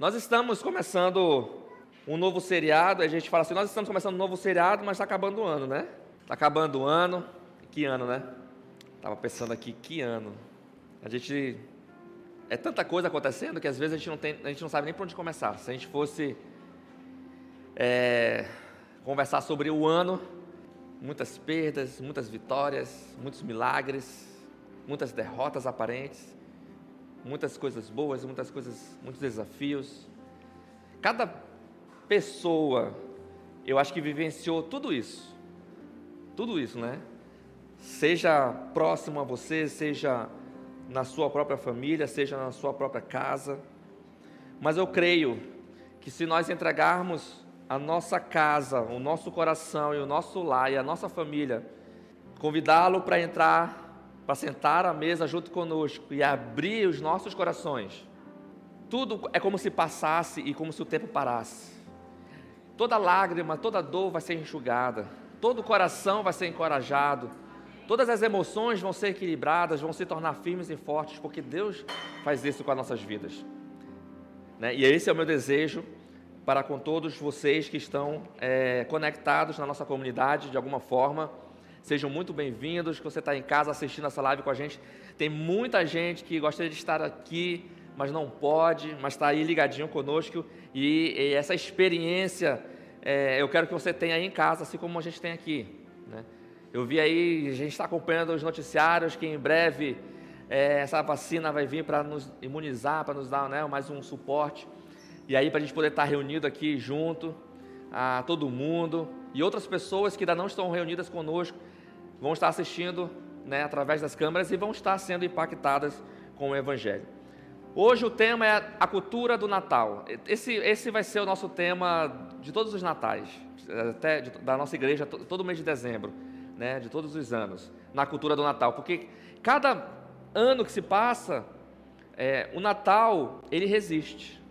Nós estamos começando um novo seriado, a gente fala assim, nós estamos começando um novo seriado, mas está acabando o ano, né? Está acabando o ano. Que ano, né? Estava pensando aqui, que ano. A gente. É tanta coisa acontecendo que às vezes a gente não, tem, a gente não sabe nem por onde começar. Se a gente fosse é, conversar sobre o ano, muitas perdas, muitas vitórias, muitos milagres, muitas derrotas aparentes muitas coisas boas, muitas coisas, muitos desafios. Cada pessoa, eu acho que vivenciou tudo isso. Tudo isso, né? Seja próximo a você, seja na sua própria família, seja na sua própria casa. Mas eu creio que se nós entregarmos a nossa casa, o nosso coração e o nosso lar e a nossa família, convidá-lo para entrar para sentar à mesa junto conosco e abrir os nossos corações, tudo é como se passasse e como se o tempo parasse. Toda lágrima, toda dor vai ser enxugada, todo coração vai ser encorajado, todas as emoções vão ser equilibradas, vão se tornar firmes e fortes, porque Deus faz isso com as nossas vidas. Né? E esse é o meu desejo para com todos vocês que estão é, conectados na nossa comunidade de alguma forma Sejam muito bem-vindos, que você está em casa assistindo essa live com a gente. Tem muita gente que gostaria de estar aqui, mas não pode, mas está aí ligadinho conosco. E, e essa experiência é, eu quero que você tenha aí em casa, assim como a gente tem aqui. Né? Eu vi aí, a gente está acompanhando os noticiários que em breve é, essa vacina vai vir para nos imunizar, para nos dar né, mais um suporte. E aí, para a gente poder estar tá reunido aqui junto, a todo mundo e outras pessoas que ainda não estão reunidas conosco vão estar assistindo né, através das câmeras e vão estar sendo impactadas com o Evangelho. Hoje o tema é a cultura do Natal. Esse, esse vai ser o nosso tema de todos os natais, até de, da nossa igreja, todo mês de dezembro, né, de todos os anos, na cultura do Natal. Porque cada ano que se passa, é, o Natal, ele resiste.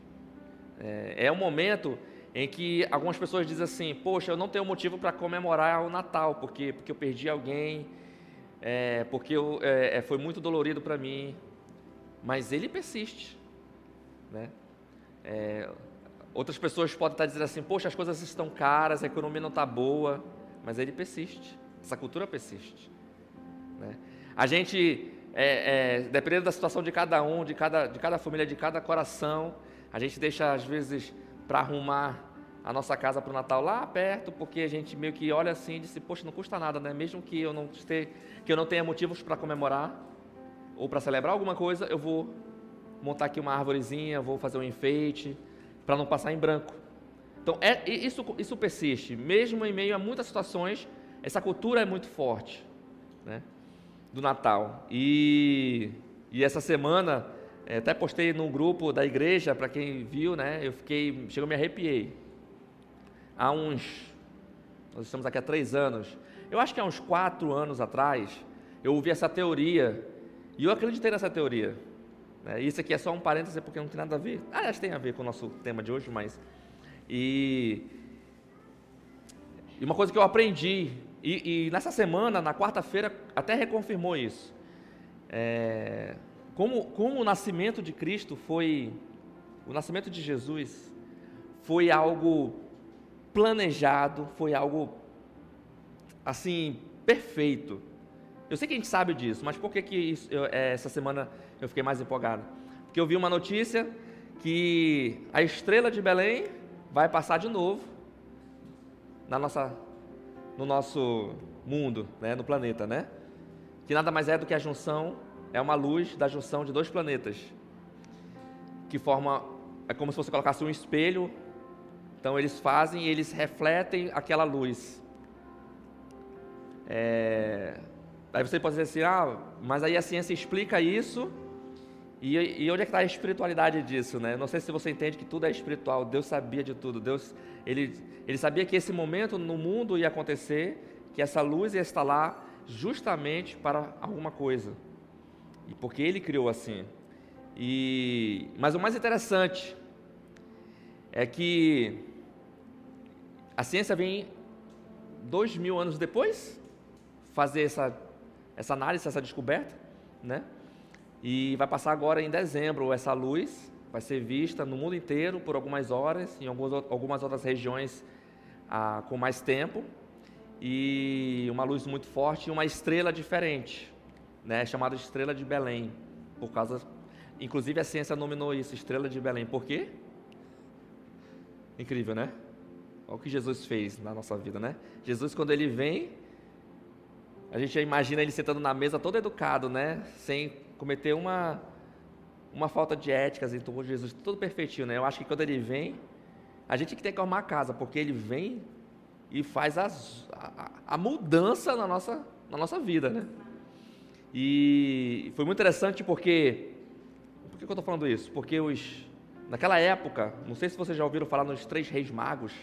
É, é um momento em que algumas pessoas dizem assim: Poxa, eu não tenho motivo para comemorar o Natal, porque, porque eu perdi alguém, é, porque eu, é, é foi muito dolorido para mim. Mas ele persiste. Né? É, outras pessoas podem estar dizendo assim: Poxa, as coisas estão caras, a economia não está boa, mas ele persiste. Essa cultura persiste. Né? A gente, é, é, dependendo da situação de cada um, de cada, de cada família, de cada coração, a gente deixa às vezes para arrumar a nossa casa para o Natal lá perto, porque a gente meio que olha assim e disse, poxa, não custa nada, né? Mesmo que eu não, esteja, que eu não tenha motivos para comemorar ou para celebrar alguma coisa, eu vou montar aqui uma árvorezinha, vou fazer um enfeite, para não passar em branco. Então, é, isso, isso persiste. Mesmo em meio a muitas situações, essa cultura é muito forte, né? Do Natal. E, e essa semana até postei no grupo da igreja, para quem viu, né? Eu fiquei, chegou, me arrepiei. Há uns, nós estamos aqui há três anos, eu acho que há uns quatro anos atrás, eu ouvi essa teoria, e eu acreditei nessa teoria. Né? Isso aqui é só um parêntese, porque não tem nada a ver. Aliás, tem a ver com o nosso tema de hoje, mas... E, e uma coisa que eu aprendi, e, e nessa semana, na quarta-feira, até reconfirmou isso. É, como, como o nascimento de Cristo foi, o nascimento de Jesus foi algo planejado, foi algo assim perfeito. Eu sei que a gente sabe disso, mas por que, que isso, eu, é, essa semana eu fiquei mais empolgado? Porque eu vi uma notícia que a estrela de Belém vai passar de novo na nossa, no nosso mundo, né, no planeta, né? Que nada mais é do que a junção é uma luz da junção de dois planetas, que forma, é como se você colocasse um espelho, então eles fazem e eles refletem aquela luz. É, aí você pode dizer assim, ah, mas aí a ciência explica isso, e, e onde é que está a espiritualidade disso, né? Não sei se você entende que tudo é espiritual, Deus sabia de tudo, Deus, ele, ele sabia que esse momento no mundo ia acontecer, que essa luz ia estar lá justamente para alguma coisa. E porque ele criou assim. E, mas o mais interessante é que a ciência vem dois mil anos depois fazer essa, essa análise, essa descoberta, né? E vai passar agora em dezembro essa luz vai ser vista no mundo inteiro por algumas horas, em algumas, algumas outras regiões ah, com mais tempo, e uma luz muito forte e uma estrela diferente, né, chamada estrela de Belém, por causa, inclusive a ciência nominou isso, estrela de Belém. Por quê? Incrível, né? Olha o que Jesus fez na nossa vida, né? Jesus, quando ele vem, a gente imagina ele sentando na mesa todo educado, né? Sem cometer uma, uma falta de éticas torno de Jesus, tudo perfeitinho, né? Eu acho que quando ele vem, a gente que tem que arrumar a casa, porque ele vem e faz as, a, a, mudança na nossa, na nossa vida, né? E foi muito interessante porque. Por que eu estou falando isso? Porque os, Naquela época, não sei se vocês já ouviram falar nos três reis magos.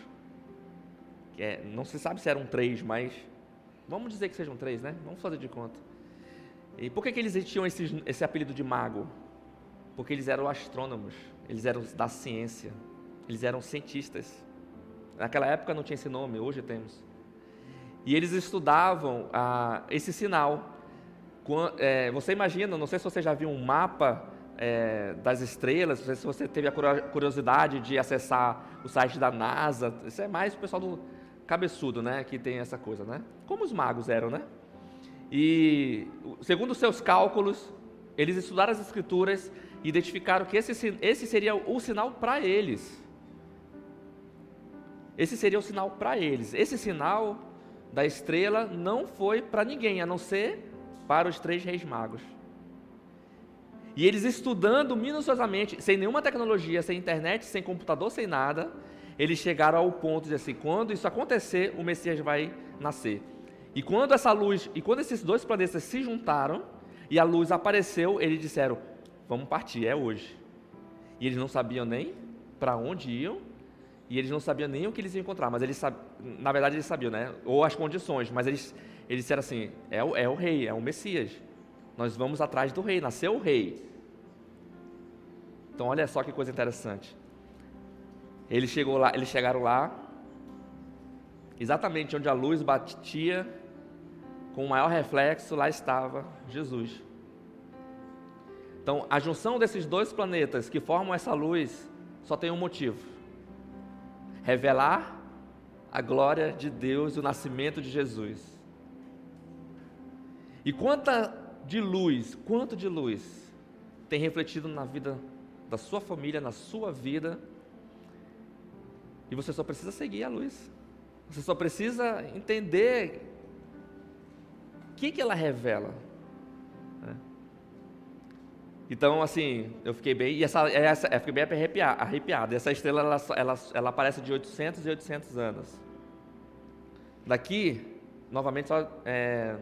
É, não se sabe se eram três, mas vamos dizer que sejam três, né? Vamos fazer de conta. E por que, que eles tinham esse, esse apelido de mago? Porque eles eram astrônomos, eles eram da ciência, eles eram cientistas. Naquela época não tinha esse nome, hoje temos. E eles estudavam ah, esse sinal. É, você imagina, não sei se você já viu um mapa é, das estrelas, não sei se você teve a curiosidade de acessar o site da NASA, isso é mais o pessoal do cabeçudo, né, que tem essa coisa, né? Como os magos eram, né? E segundo os seus cálculos, eles estudaram as escrituras e identificaram que esse, esse seria o sinal para eles. Esse seria o sinal para eles. Esse sinal da estrela não foi para ninguém, a não ser para os três reis magos. E eles estudando minuciosamente, sem nenhuma tecnologia, sem internet, sem computador, sem nada, eles chegaram ao ponto de assim, quando isso acontecer, o Messias vai nascer. E quando essa luz, e quando esses dois planetas se juntaram e a luz apareceu, eles disseram: "Vamos partir, é hoje". E eles não sabiam nem para onde iam, e eles não sabiam nem o que eles iam encontrar, mas eles na verdade eles sabiam, né? Ou as condições, mas eles eles disseram assim: "É o, é o rei, é o Messias". Nós vamos atrás do rei, nasceu o rei. Então olha só que coisa interessante. Eles, chegou lá, eles chegaram lá, exatamente onde a luz batia, com o maior reflexo, lá estava Jesus. Então, a junção desses dois planetas que formam essa luz só tem um motivo: revelar a glória de Deus e o nascimento de Jesus. E quanta de luz, quanto de luz tem refletido na vida da sua família, na sua vida. E você só precisa seguir a luz. Você só precisa entender o que, que ela revela. Né? Então, assim, eu fiquei bem. E essa, essa, eu fiquei bem arrepiado. arrepiado. Essa estrela ela, ela, ela aparece de 800 e 800 anos. Daqui, novamente, só. É,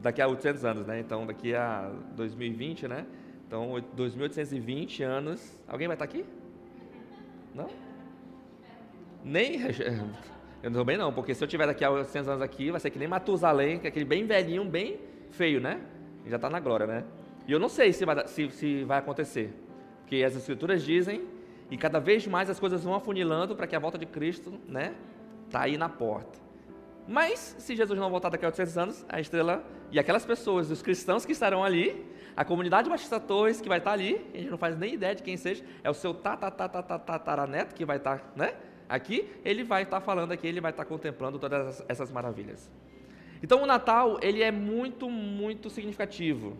daqui a 800 anos, né? Então, daqui a 2020, né? Então, 2820 anos. Alguém vai estar aqui? Não? Nem. Eu não bem, não, porque se eu tiver daqui a 800 anos aqui, vai ser que nem Matusalém, que é aquele bem velhinho, bem feio, né? Já está na glória, né? E eu não sei se vai, se, se vai acontecer. Porque as escrituras dizem, e cada vez mais as coisas vão afunilando para que a volta de Cristo, né? Está aí na porta. Mas, se Jesus não voltar daqui a 800 anos, a estrela e aquelas pessoas, os cristãos que estarão ali, a comunidade Batista Torres que vai estar ali, a gente não faz nem ideia de quem seja, é o seu tataraneto que vai estar, né? Aqui, ele vai estar falando aqui, ele vai estar contemplando todas essas maravilhas. Então, o Natal, ele é muito, muito significativo.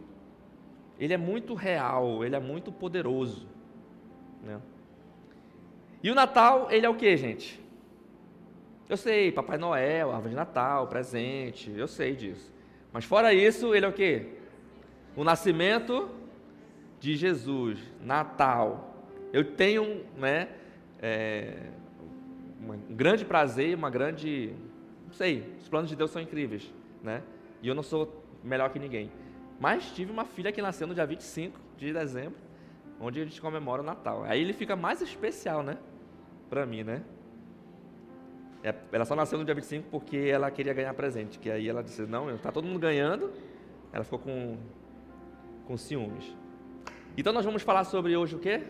Ele é muito real, ele é muito poderoso. Né? E o Natal, ele é o que, gente? Eu sei, Papai Noel, árvore de Natal, presente, eu sei disso. Mas fora isso, ele é o quê? O nascimento de Jesus, Natal. Eu tenho, né, é, um grande prazer, uma grande, não sei, os planos de Deus são incríveis, né? E eu não sou melhor que ninguém. Mas tive uma filha que nasceu no dia 25 de dezembro, onde a gente comemora o Natal. Aí ele fica mais especial, né? Para mim, né? É, ela só nasceu no dia 25 porque ela queria ganhar presente. Que aí ela disse: Não, está todo mundo ganhando. Ela ficou com, com ciúmes. Então nós vamos falar sobre hoje o quê?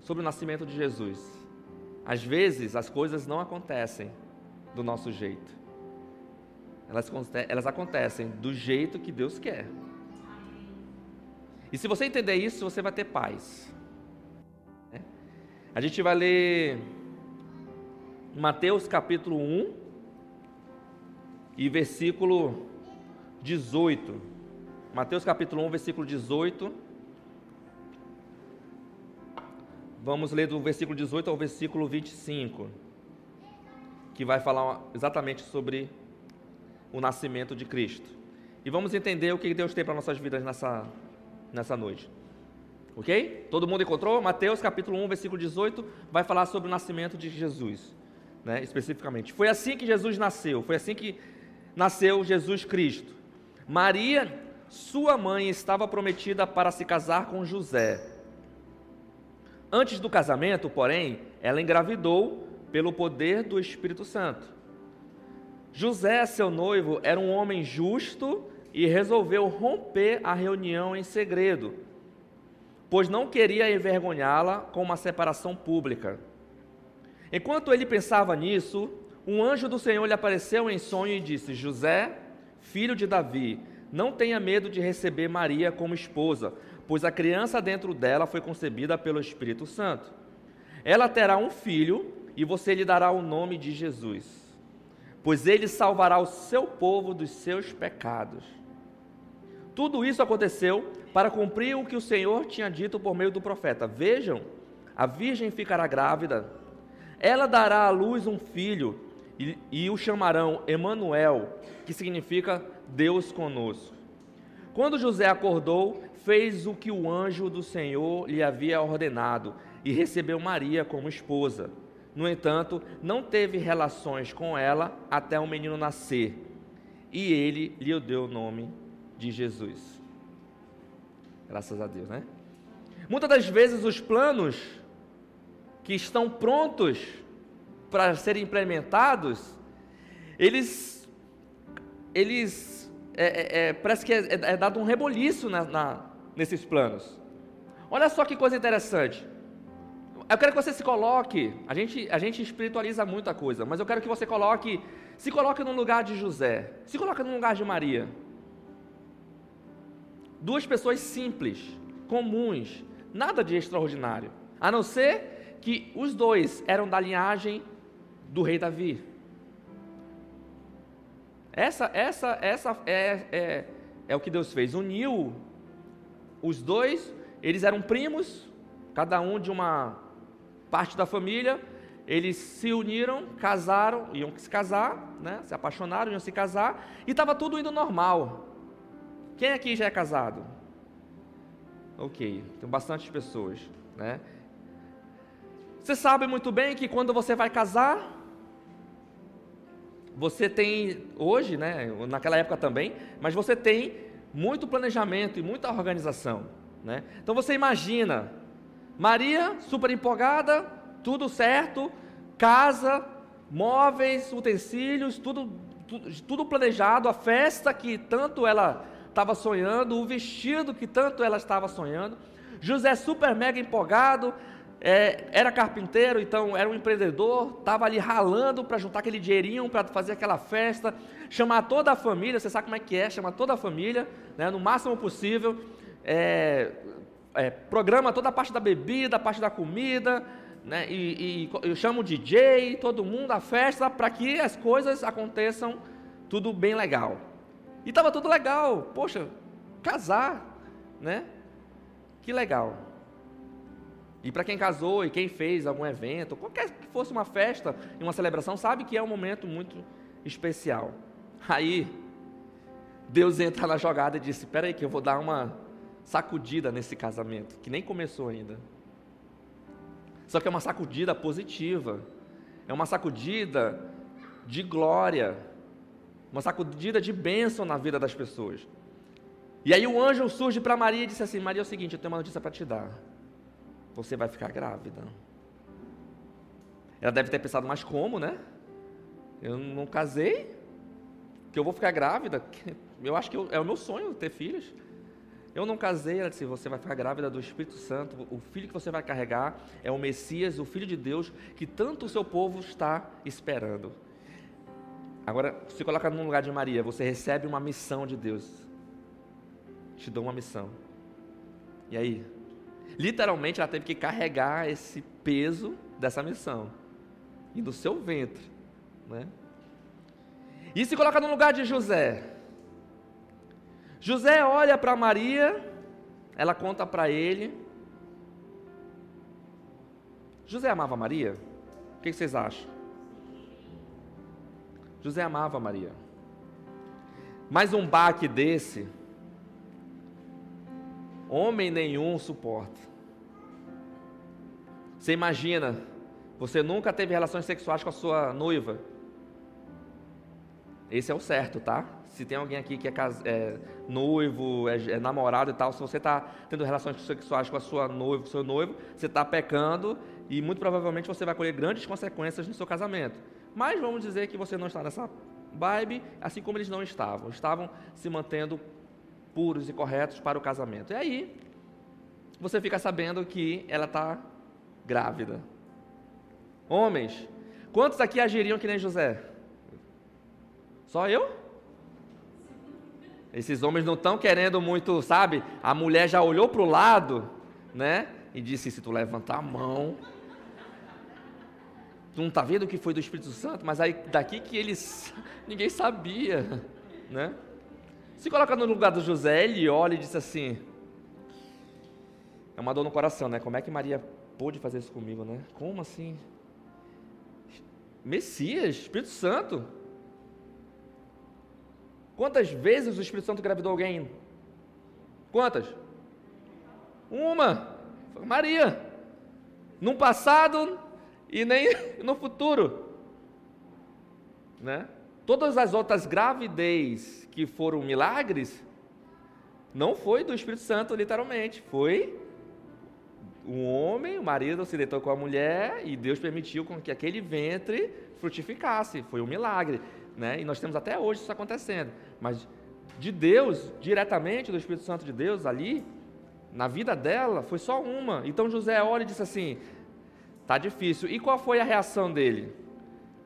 Sobre o nascimento de Jesus. Às vezes as coisas não acontecem do nosso jeito. Elas, elas acontecem do jeito que Deus quer. E se você entender isso, você vai ter paz. A gente vai ler Mateus capítulo 1 e versículo 18. Mateus capítulo 1, versículo 18. Vamos ler do versículo 18 ao versículo 25, que vai falar exatamente sobre o nascimento de Cristo. E vamos entender o que Deus tem para nossas vidas nessa, nessa noite. Ok? Todo mundo encontrou? Mateus capítulo 1, versículo 18, vai falar sobre o nascimento de Jesus, né, especificamente. Foi assim que Jesus nasceu, foi assim que nasceu Jesus Cristo. Maria, sua mãe, estava prometida para se casar com José. Antes do casamento, porém, ela engravidou pelo poder do Espírito Santo. José, seu noivo, era um homem justo e resolveu romper a reunião em segredo pois não queria envergonhá-la com uma separação pública. Enquanto ele pensava nisso, um anjo do Senhor lhe apareceu em sonho e disse: José, filho de Davi, não tenha medo de receber Maria como esposa, pois a criança dentro dela foi concebida pelo Espírito Santo. Ela terá um filho e você lhe dará o nome de Jesus, pois ele salvará o seu povo dos seus pecados. Tudo isso aconteceu para cumprir o que o Senhor tinha dito por meio do profeta: Vejam, a virgem ficará grávida, ela dará à luz um filho e, e o chamarão Emanuel, que significa Deus conosco. Quando José acordou, fez o que o anjo do Senhor lhe havia ordenado e recebeu Maria como esposa. No entanto, não teve relações com ela até o menino nascer, e ele lhe deu o nome de Jesus. Graças a Deus, né? Muitas das vezes os planos que estão prontos para serem implementados, eles, eles é, é, é, parece que é, é, é, dado um reboliço na, na, nesses planos. Olha só que coisa interessante. Eu quero que você se coloque. A gente, a gente espiritualiza muita coisa, mas eu quero que você coloque, se coloque no lugar de José, se coloque no lugar de Maria. Duas pessoas simples, comuns, nada de extraordinário, a não ser que os dois eram da linhagem do rei Davi. Essa, essa, essa é, é, é o que Deus fez. Uniu os dois, eles eram primos, cada um de uma parte da família. Eles se uniram, casaram, iam se casar, né? se apaixonaram, iam se casar, e estava tudo indo normal. Quem aqui já é casado? Ok, tem bastante pessoas, né? Você sabe muito bem que quando você vai casar, você tem hoje, né, naquela época também, mas você tem muito planejamento e muita organização, né? Então você imagina Maria super empolgada, tudo certo, casa, móveis, utensílios, tudo, tudo, tudo planejado, a festa que tanto ela estava sonhando, o vestido que tanto ela estava sonhando. José, super mega empolgado, é, era carpinteiro, então era um empreendedor, estava ali ralando para juntar aquele dinheirinho para fazer aquela festa, chamar toda a família, você sabe como é que é, chamar toda a família, né, no máximo possível, é, é, programa toda a parte da bebida, a parte da comida, né, e, e eu chamo o DJ, todo mundo, a festa, para que as coisas aconteçam tudo bem legal. E estava tudo legal. Poxa, casar, né? Que legal. E para quem casou e quem fez algum evento, qualquer que fosse uma festa e uma celebração, sabe que é um momento muito especial. Aí, Deus entra na jogada e disse: Espera aí, que eu vou dar uma sacudida nesse casamento, que nem começou ainda. Só que é uma sacudida positiva, é uma sacudida de glória, uma sacudida de bênção na vida das pessoas. E aí o anjo surge para Maria e disse assim: Maria, é o seguinte, eu tenho uma notícia para te dar. Você vai ficar grávida. Ela deve ter pensado, mas como, né? Eu não casei, que eu vou ficar grávida. Eu acho que é o meu sonho ter filhos. Eu não casei, ela disse: Você vai ficar grávida do Espírito Santo. O filho que você vai carregar é o Messias, o Filho de Deus, que tanto o seu povo está esperando. Agora, se coloca no lugar de Maria, você recebe uma missão de Deus. Te dou uma missão. E aí? Literalmente ela teve que carregar esse peso dessa missão e do seu ventre, né? E se coloca no lugar de José. José olha para Maria, ela conta para ele. José amava Maria? O que vocês acham? José amava Maria. Mas um baque desse, homem nenhum suporta. Você imagina, você nunca teve relações sexuais com a sua noiva. Esse é o certo, tá? Se tem alguém aqui que é, é noivo, é, é, namorado e tal, se você está tendo relações sexuais com a sua noiva, com seu noivo, você está pecando e muito provavelmente você vai colher grandes consequências no seu casamento. Mas vamos dizer que você não está nessa vibe, assim como eles não estavam. Estavam se mantendo puros e corretos para o casamento. E aí, você fica sabendo que ela está grávida. Homens, quantos aqui agiriam que nem José? Só eu? Esses homens não estão querendo muito, sabe? A mulher já olhou para o lado, né? E disse: se tu levantar a mão, tu não está vendo o que foi do Espírito Santo? Mas aí daqui que eles, ninguém sabia, né? Se coloca no lugar do José, ele olha e diz assim: é uma dor no coração, né? Como é que Maria pôde fazer isso comigo, né? Como assim? Messias, Espírito Santo. Quantas vezes o Espírito Santo engravidou alguém? Quantas? Uma. Maria. No passado e nem no futuro. Né? Todas as outras gravidez que foram milagres, não foi do Espírito Santo, literalmente. Foi um homem, o marido se deitou com a mulher e Deus permitiu que aquele ventre frutificasse. Foi um milagre, né? E nós temos até hoje isso acontecendo. Mas de Deus, diretamente do Espírito Santo de Deus ali, na vida dela, foi só uma. Então José olha e disse assim: tá difícil. E qual foi a reação dele?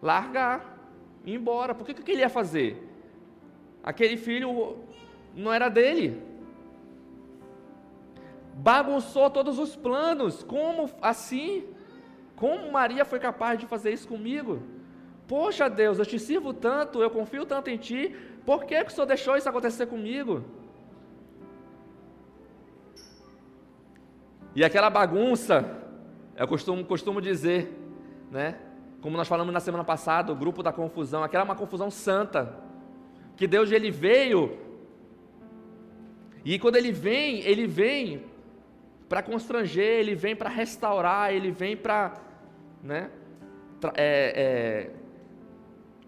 Largar, ir embora. Por que, que ele ia fazer? Aquele filho não era dele bagunçou todos os planos. Como assim? Como Maria foi capaz de fazer isso comigo? Poxa Deus, eu te sirvo tanto, eu confio tanto em Ti, por que, que o Senhor deixou isso acontecer comigo? E aquela bagunça, eu costumo, costumo dizer, né? Como nós falamos na semana passada, o grupo da confusão, aquela é uma confusão santa, que Deus ele veio, e quando ele vem, ele vem para constranger, ele vem para restaurar, ele vem para né, é, é,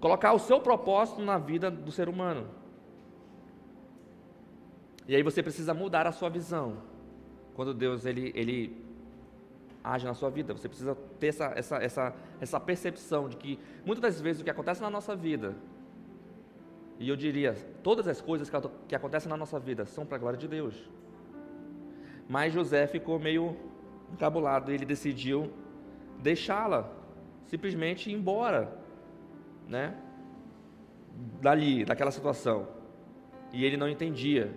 colocar o seu propósito na vida do ser humano. E aí você precisa mudar a sua visão. Quando Deus ele, ele age na sua vida, você precisa ter essa, essa, essa, essa percepção de que muitas das vezes o que acontece na nossa vida, e eu diria, todas as coisas que, que acontecem na nossa vida são para a glória de Deus. Mas José ficou meio encabulado ele decidiu deixá-la, simplesmente ir embora, né? Dali, daquela situação. E ele não entendia.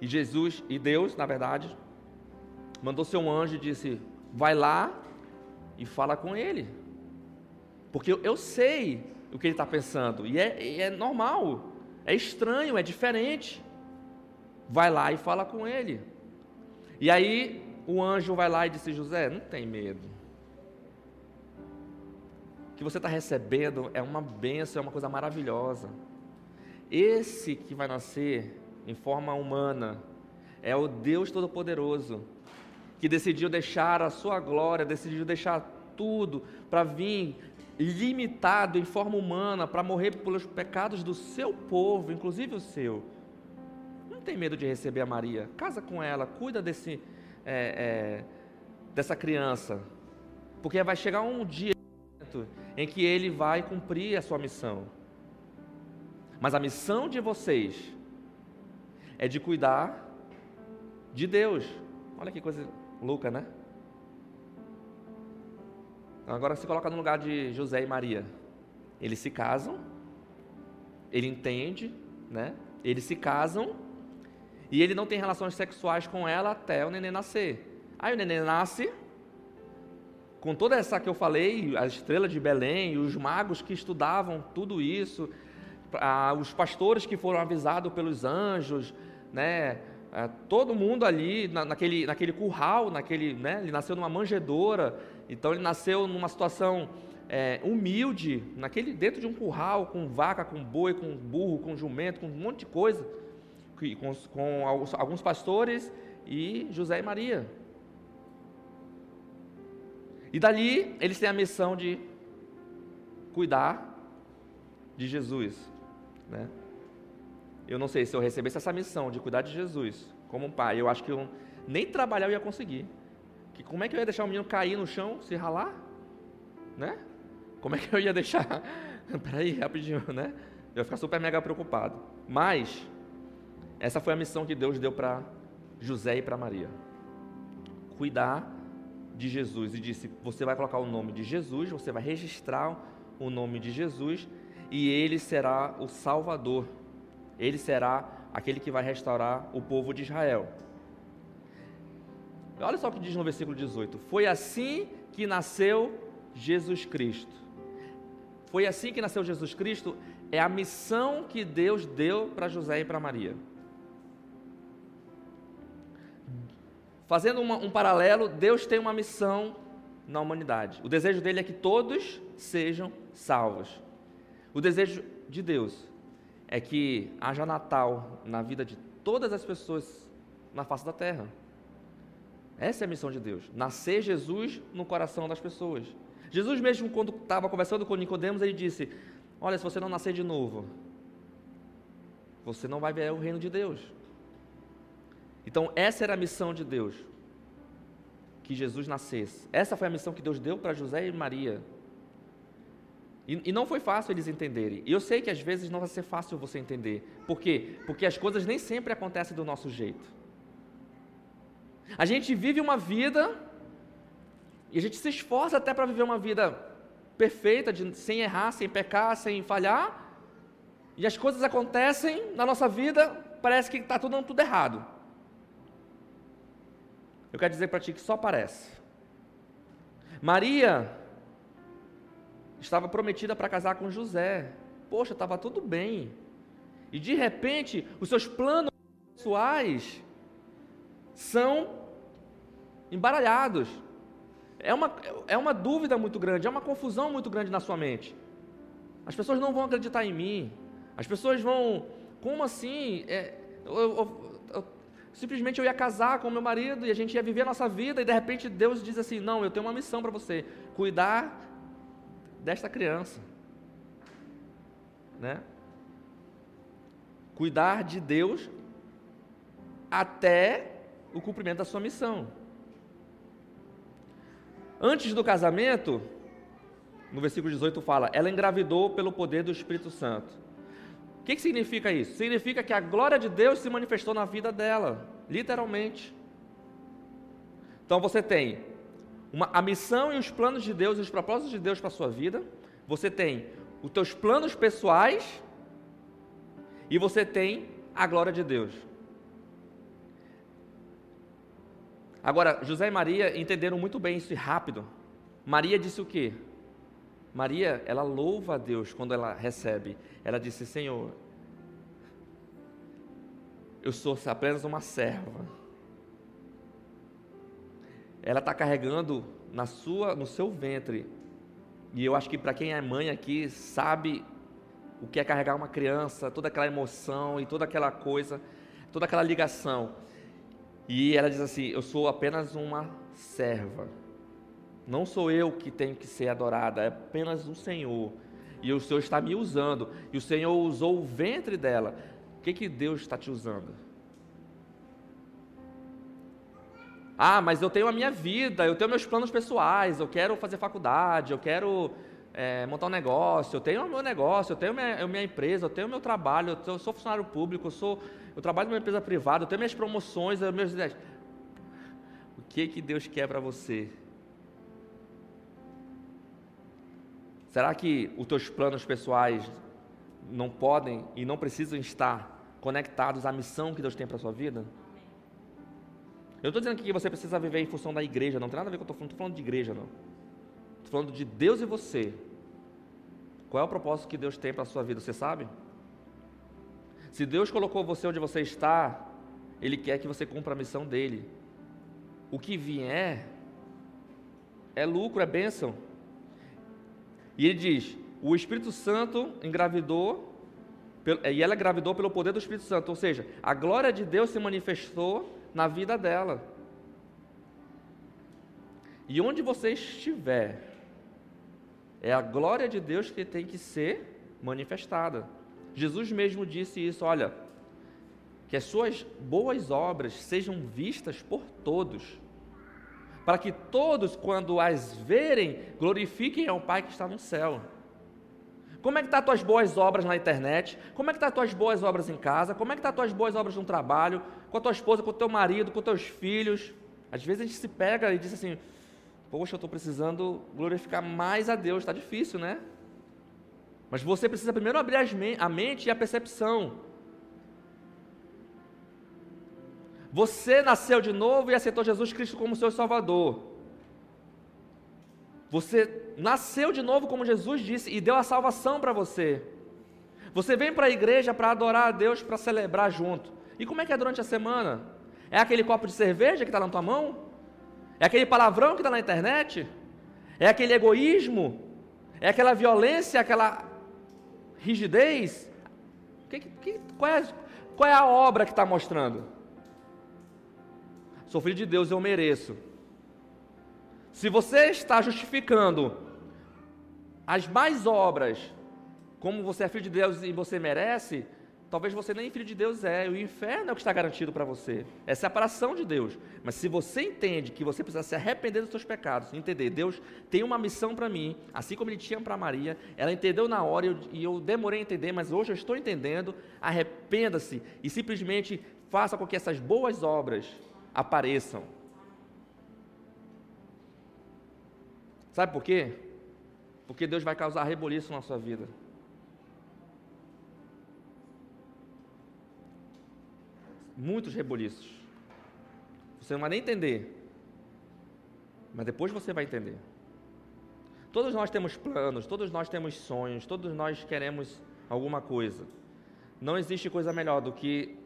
E Jesus, e Deus, na verdade, mandou seu anjo e disse: Vai lá e fala com ele. Porque eu, sei o que ele está pensando. E é, e é normal, é estranho, é diferente vai lá e fala com ele. E aí o anjo vai lá e disse: José, não tem medo. O que você está recebendo é uma bênção, é uma coisa maravilhosa. Esse que vai nascer em forma humana é o Deus Todo-Poderoso, que decidiu deixar a sua glória, decidiu deixar tudo para vir limitado em forma humana, para morrer pelos pecados do seu povo, inclusive o seu não tem medo de receber a Maria. Casa com ela, cuida desse, é, é, dessa criança. Porque vai chegar um dia em que ele vai cumprir a sua missão. Mas a missão de vocês é de cuidar de Deus. Olha que coisa louca, né? Então, agora se coloca no lugar de José e Maria. Eles se casam, ele entende, né? Eles se casam E ele não tem relações sexuais com ela até o neném nascer. Aí o neném nasce, com toda essa que eu falei, a estrela de Belém, os magos que estudavam tudo isso, os pastores que foram avisados pelos anjos, né? É, todo mundo ali naquele, naquele curral, naquele, né? ele nasceu numa manjedoura, então ele nasceu numa situação é, humilde, naquele, dentro de um curral, com vaca, com boi, com burro, com jumento, com um monte de coisa, com, com alguns pastores e José e Maria. E dali eles têm a missão de cuidar de Jesus. Né? Eu não sei se eu recebesse essa missão de cuidar de Jesus como um pai, eu acho que eu nem trabalhar eu ia conseguir. Que como é que eu ia deixar o menino cair no chão, se ralar? Né? Como é que eu ia deixar? Peraí, rapidinho, né? Eu ia ficar super mega preocupado. Mas, essa foi a missão que Deus deu para José e para Maria: cuidar de Jesus. E disse: Você vai colocar o nome de Jesus, você vai registrar o nome de Jesus, e ele será o Salvador ele será aquele que vai restaurar o povo de Israel. Olha só o que diz no versículo 18: Foi assim que nasceu Jesus Cristo. Foi assim que nasceu Jesus Cristo, é a missão que Deus deu para José e para Maria. Fazendo uma, um paralelo, Deus tem uma missão na humanidade. O desejo dele é que todos sejam salvos. O desejo de Deus é que haja Natal na vida de todas as pessoas na face da terra. Essa é a missão de Deus. Nascer Jesus no coração das pessoas. Jesus mesmo quando estava conversando com Nicodemos, ele disse: "Olha, se você não nascer de novo, você não vai ver o reino de Deus". Então, essa era a missão de Deus. Que Jesus nascesse. Essa foi a missão que Deus deu para José e Maria e, e, não foi fácil eles entenderem. E eu sei que às vezes não vai ser fácil você entender. Por quê? Porque as coisas nem sempre acontecem do nosso jeito. A gente vive uma vida e a gente se esforça até para viver uma vida perfeita, de, sem errar, sem pecar, sem falhar. E as coisas acontecem na nossa vida, parece que está tudo tudo errado. Eu quero dizer para ti que só parece. Maria estava prometida para casar com José. Poxa, estava tudo bem. E de repente, os seus planos pessoais são embaralhados. É uma, é uma dúvida muito grande, é uma confusão muito grande na sua mente. As pessoas não vão acreditar em mim. As pessoas vão. Como assim? É, eu, eu, simplesmente eu ia casar com meu marido e a gente ia viver a nossa vida e de repente Deus diz assim: Não, eu tenho uma missão para você: cuidar desta criança. Né? Cuidar de Deus até o cumprimento da sua missão. Antes do casamento, no versículo 18 fala: ela engravidou pelo poder do Espírito Santo. O que, que significa isso? Significa que a glória de Deus se manifestou na vida dela, literalmente. Então você tem uma, a missão e os planos de Deus e os propósitos de Deus para a sua vida. Você tem os teus planos pessoais e você tem a glória de Deus. Agora, José e Maria entenderam muito bem isso e rápido. Maria disse o quê? Maria, ela louva a Deus quando ela recebe. Ela disse: Senhor, eu sou apenas uma serva ela está carregando na sua, no seu ventre. E eu acho que para quem é mãe aqui sabe o que é carregar uma criança, toda aquela emoção e toda aquela coisa, toda aquela ligação. E ela diz assim: Eu sou apenas uma serva. Não sou eu que tenho que ser adorada, é apenas o Senhor. E o Senhor está me usando. E o Senhor usou o ventre dela. O que, que Deus está te usando? Ah, mas eu tenho a minha vida, eu tenho meus planos pessoais, eu quero fazer faculdade, eu quero é, montar um negócio, eu tenho o meu negócio, eu tenho minha, minha empresa, eu tenho meu trabalho, eu sou funcionário público, eu, sou, eu trabalho numa empresa privada, eu tenho minhas promoções, eu, meus ideias. O que que Deus quer para você? Será que os teus planos pessoais não podem e não precisam estar conectados à missão que Deus tem para a sua vida? Eu estou dizendo que você precisa viver em função da igreja, não tem nada a ver com o que eu estou falando, estou falando de igreja, não. Estou falando de Deus e você. Qual é o propósito que Deus tem para a sua vida, você sabe? Se Deus colocou você onde você está, Ele quer que você cumpra a missão dele. O que vier é lucro, é bênção. E ele diz: o Espírito Santo engravidou, e ela engravidou pelo poder do Espírito Santo, ou seja, a glória de Deus se manifestou na vida dela. E onde você estiver, é a glória de Deus que tem que ser manifestada. Jesus mesmo disse isso: olha, que as suas boas obras sejam vistas por todos, para que todos, quando as verem, glorifiquem ao Pai que está no céu. Como é que estão tá as tuas boas obras na internet? Como é que estão tá as tuas boas obras em casa? Como é que estão tá as tuas boas obras no trabalho? Com a tua esposa, com o teu marido, com os teus filhos? Às vezes a gente se pega e diz assim, poxa, eu estou precisando glorificar mais a Deus, está difícil, né? Mas você precisa primeiro abrir a mente e a percepção. Você nasceu de novo e aceitou Jesus Cristo como seu Salvador. Você nasceu de novo, como Jesus disse, e deu a salvação para você. Você vem para a igreja para adorar a Deus, para celebrar junto. E como é que é durante a semana? É aquele copo de cerveja que está na tua mão? É aquele palavrão que está na internet? É aquele egoísmo? É aquela violência, aquela rigidez? Que, que, qual, é, qual é a obra que está mostrando? Sou filho de Deus, eu mereço. Se você está justificando as mais obras, como você é filho de Deus e você merece, talvez você nem filho de Deus é, o inferno é o que está garantido para você, é separação de Deus. Mas se você entende que você precisa se arrepender dos seus pecados, entender, Deus tem uma missão para mim, assim como Ele tinha para Maria, ela entendeu na hora e eu, e eu demorei a entender, mas hoje eu estou entendendo, arrependa-se e simplesmente faça com que essas boas obras apareçam. Sabe por quê? Porque Deus vai causar reboliço na sua vida. Muitos reboliços. Você não vai nem entender. Mas depois você vai entender. Todos nós temos planos, todos nós temos sonhos, todos nós queremos alguma coisa. Não existe coisa melhor do que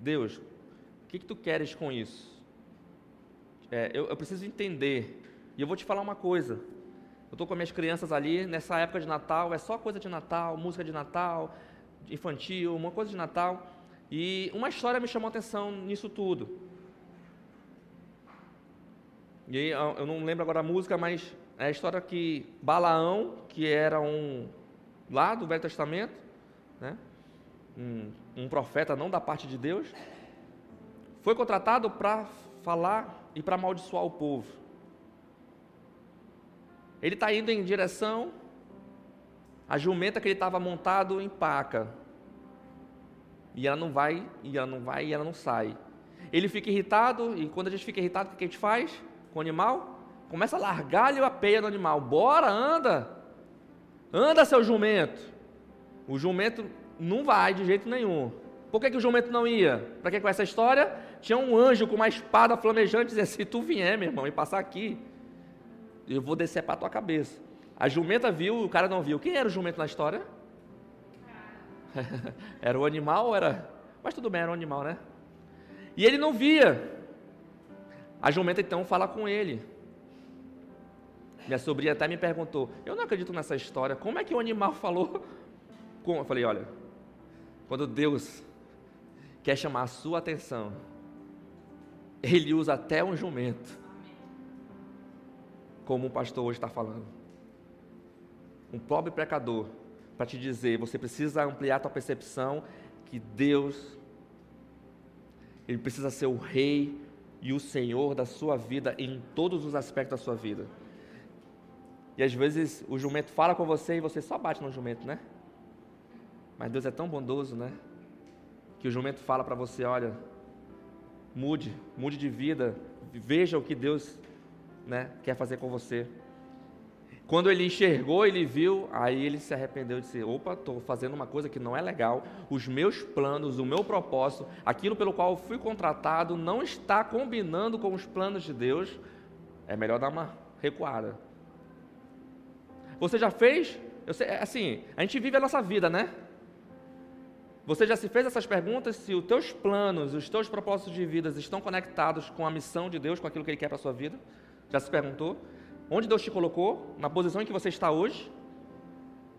Deus. Que, que tu queres com isso? É, eu, eu preciso entender e eu vou te falar uma coisa. Eu estou com minhas crianças ali, nessa época de Natal, é só coisa de Natal, música de Natal, infantil, uma coisa de Natal. E uma história me chamou a atenção nisso tudo. E aí, eu não lembro agora a música, mas é a história que Balaão, que era um lá do Velho Testamento, né? um, um profeta não da parte de Deus, foi contratado para falar e para amaldiçoar o povo. Ele está indo em direção, a jumenta que ele estava montado empaca. E ela não vai, e ela não vai, e ela não sai. Ele fica irritado, e quando a gente fica irritado, o que a gente faz com o animal? Começa a largar-lhe a peia no animal. Bora, anda! Anda, seu jumento! O jumento não vai de jeito nenhum. Por que, que o jumento não ia? Para que com essa história? Tinha um anjo com uma espada flamejante dizendo: se tu vier, meu irmão, e passar aqui, eu vou a tua cabeça. A jumenta viu, o cara não viu. Quem era o jumento na história? era o animal ou era. Mas tudo bem, era um animal, né? E ele não via. A jumenta então fala com ele. Minha sobrinha até me perguntou: Eu não acredito nessa história. Como é que o animal falou? Com? Eu falei: Olha, quando Deus quer chamar a sua atenção, Ele usa até um jumento como o pastor hoje está falando. Um pobre pecador, para te dizer, você precisa ampliar a tua percepção que Deus, Ele precisa ser o Rei e o Senhor da sua vida em todos os aspectos da sua vida. E às vezes o jumento fala com você e você só bate no jumento, né? Mas Deus é tão bondoso, né? Que o jumento fala para você: olha, mude, mude de vida, veja o que Deus né, quer fazer com você. Quando ele enxergou, ele viu, aí ele se arrependeu e disse: opa, estou fazendo uma coisa que não é legal. Os meus planos, o meu propósito, aquilo pelo qual eu fui contratado, não está combinando com os planos de Deus. É melhor dar uma recuada. Você já fez? Sei, assim, a gente vive a nossa vida, né? Você já se fez essas perguntas se os teus planos, os teus propósitos de vida estão conectados com a missão de Deus, com aquilo que Ele quer para a sua vida? Já se perguntou? Onde Deus te colocou? Na posição em que você está hoje?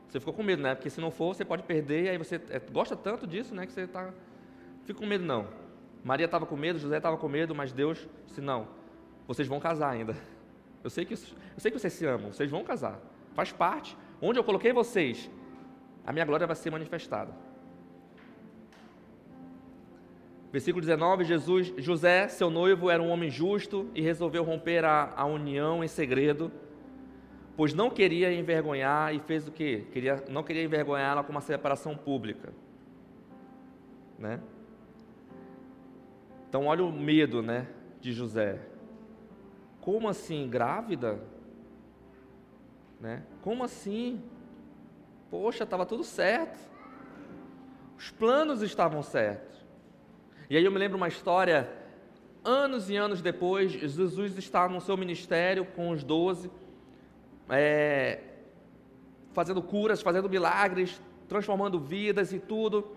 Você ficou com medo, né? Porque se não for, você pode perder, e aí você é, gosta tanto disso, né? Que você está. Fica com medo, não. Maria estava com medo, José estava com medo, mas Deus disse: não, vocês vão casar ainda. Eu sei, que, eu sei que vocês se amam, vocês vão casar. Faz parte. Onde eu coloquei vocês, a minha glória vai ser manifestada. Versículo 19: Jesus, José, seu noivo, era um homem justo e resolveu romper a, a união em segredo, pois não queria envergonhar e fez o que? Queria, não queria envergonhá-la com uma separação pública. Né? Então, olha o medo né, de José. Como assim, grávida? Né? Como assim? Poxa, estava tudo certo. Os planos estavam certos. E aí eu me lembro uma história, anos e anos depois, Jesus está no seu ministério com os doze, é, fazendo curas, fazendo milagres, transformando vidas e tudo.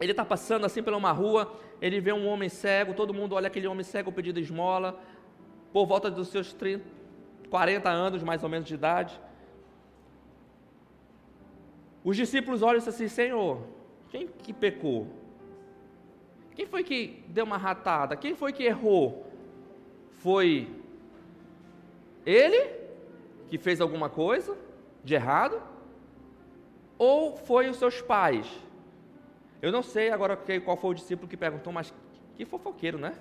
Ele está passando assim por uma rua, ele vê um homem cego, todo mundo olha aquele homem cego pedindo esmola, por volta dos seus 30, 40 anos mais ou menos de idade. Os discípulos olham e dizem assim: Senhor, quem que pecou? Quem foi que deu uma ratada? Quem foi que errou? Foi ele que fez alguma coisa de errado? Ou foi os seus pais? Eu não sei agora qual foi o discípulo que perguntou, mas que fofoqueiro, né?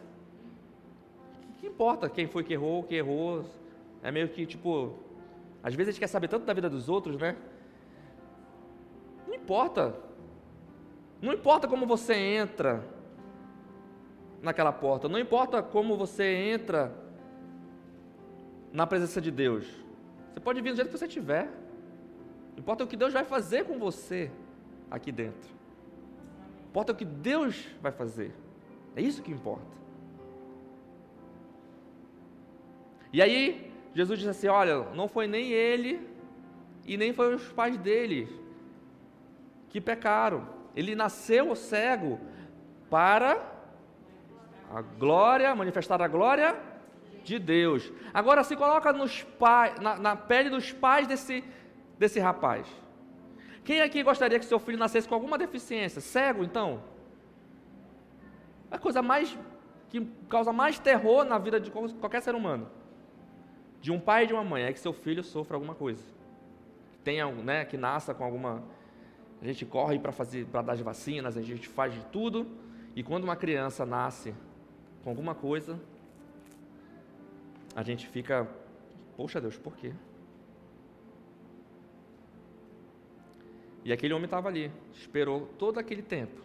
Que importa quem foi que errou, que errou? É meio que tipo, às vezes a gente quer saber tanto da vida dos outros, né? Não importa. Não importa como você entra naquela porta. Não importa como você entra na presença de Deus. Você pode vir do jeito que você estiver. Importa o que Deus vai fazer com você aqui dentro. Importa o que Deus vai fazer. É isso que importa. E aí, Jesus disse assim: Olha, não foi nem ele e nem foi os pais dele que pecaram. Ele nasceu cego para a glória, manifestar a glória de Deus. Agora se coloca nos pai, na, na pele dos pais desse, desse rapaz. Quem aqui gostaria que seu filho nascesse com alguma deficiência? Cego, então? A coisa mais que causa mais terror na vida de qualquer ser humano, de um pai e de uma mãe, é que seu filho sofra alguma coisa, que tenha, né, que nasça com alguma. A gente corre para fazer, para dar as vacinas, a gente faz de tudo, e quando uma criança nasce com alguma coisa, a gente fica, poxa Deus, por quê? E aquele homem estava ali, esperou todo aquele tempo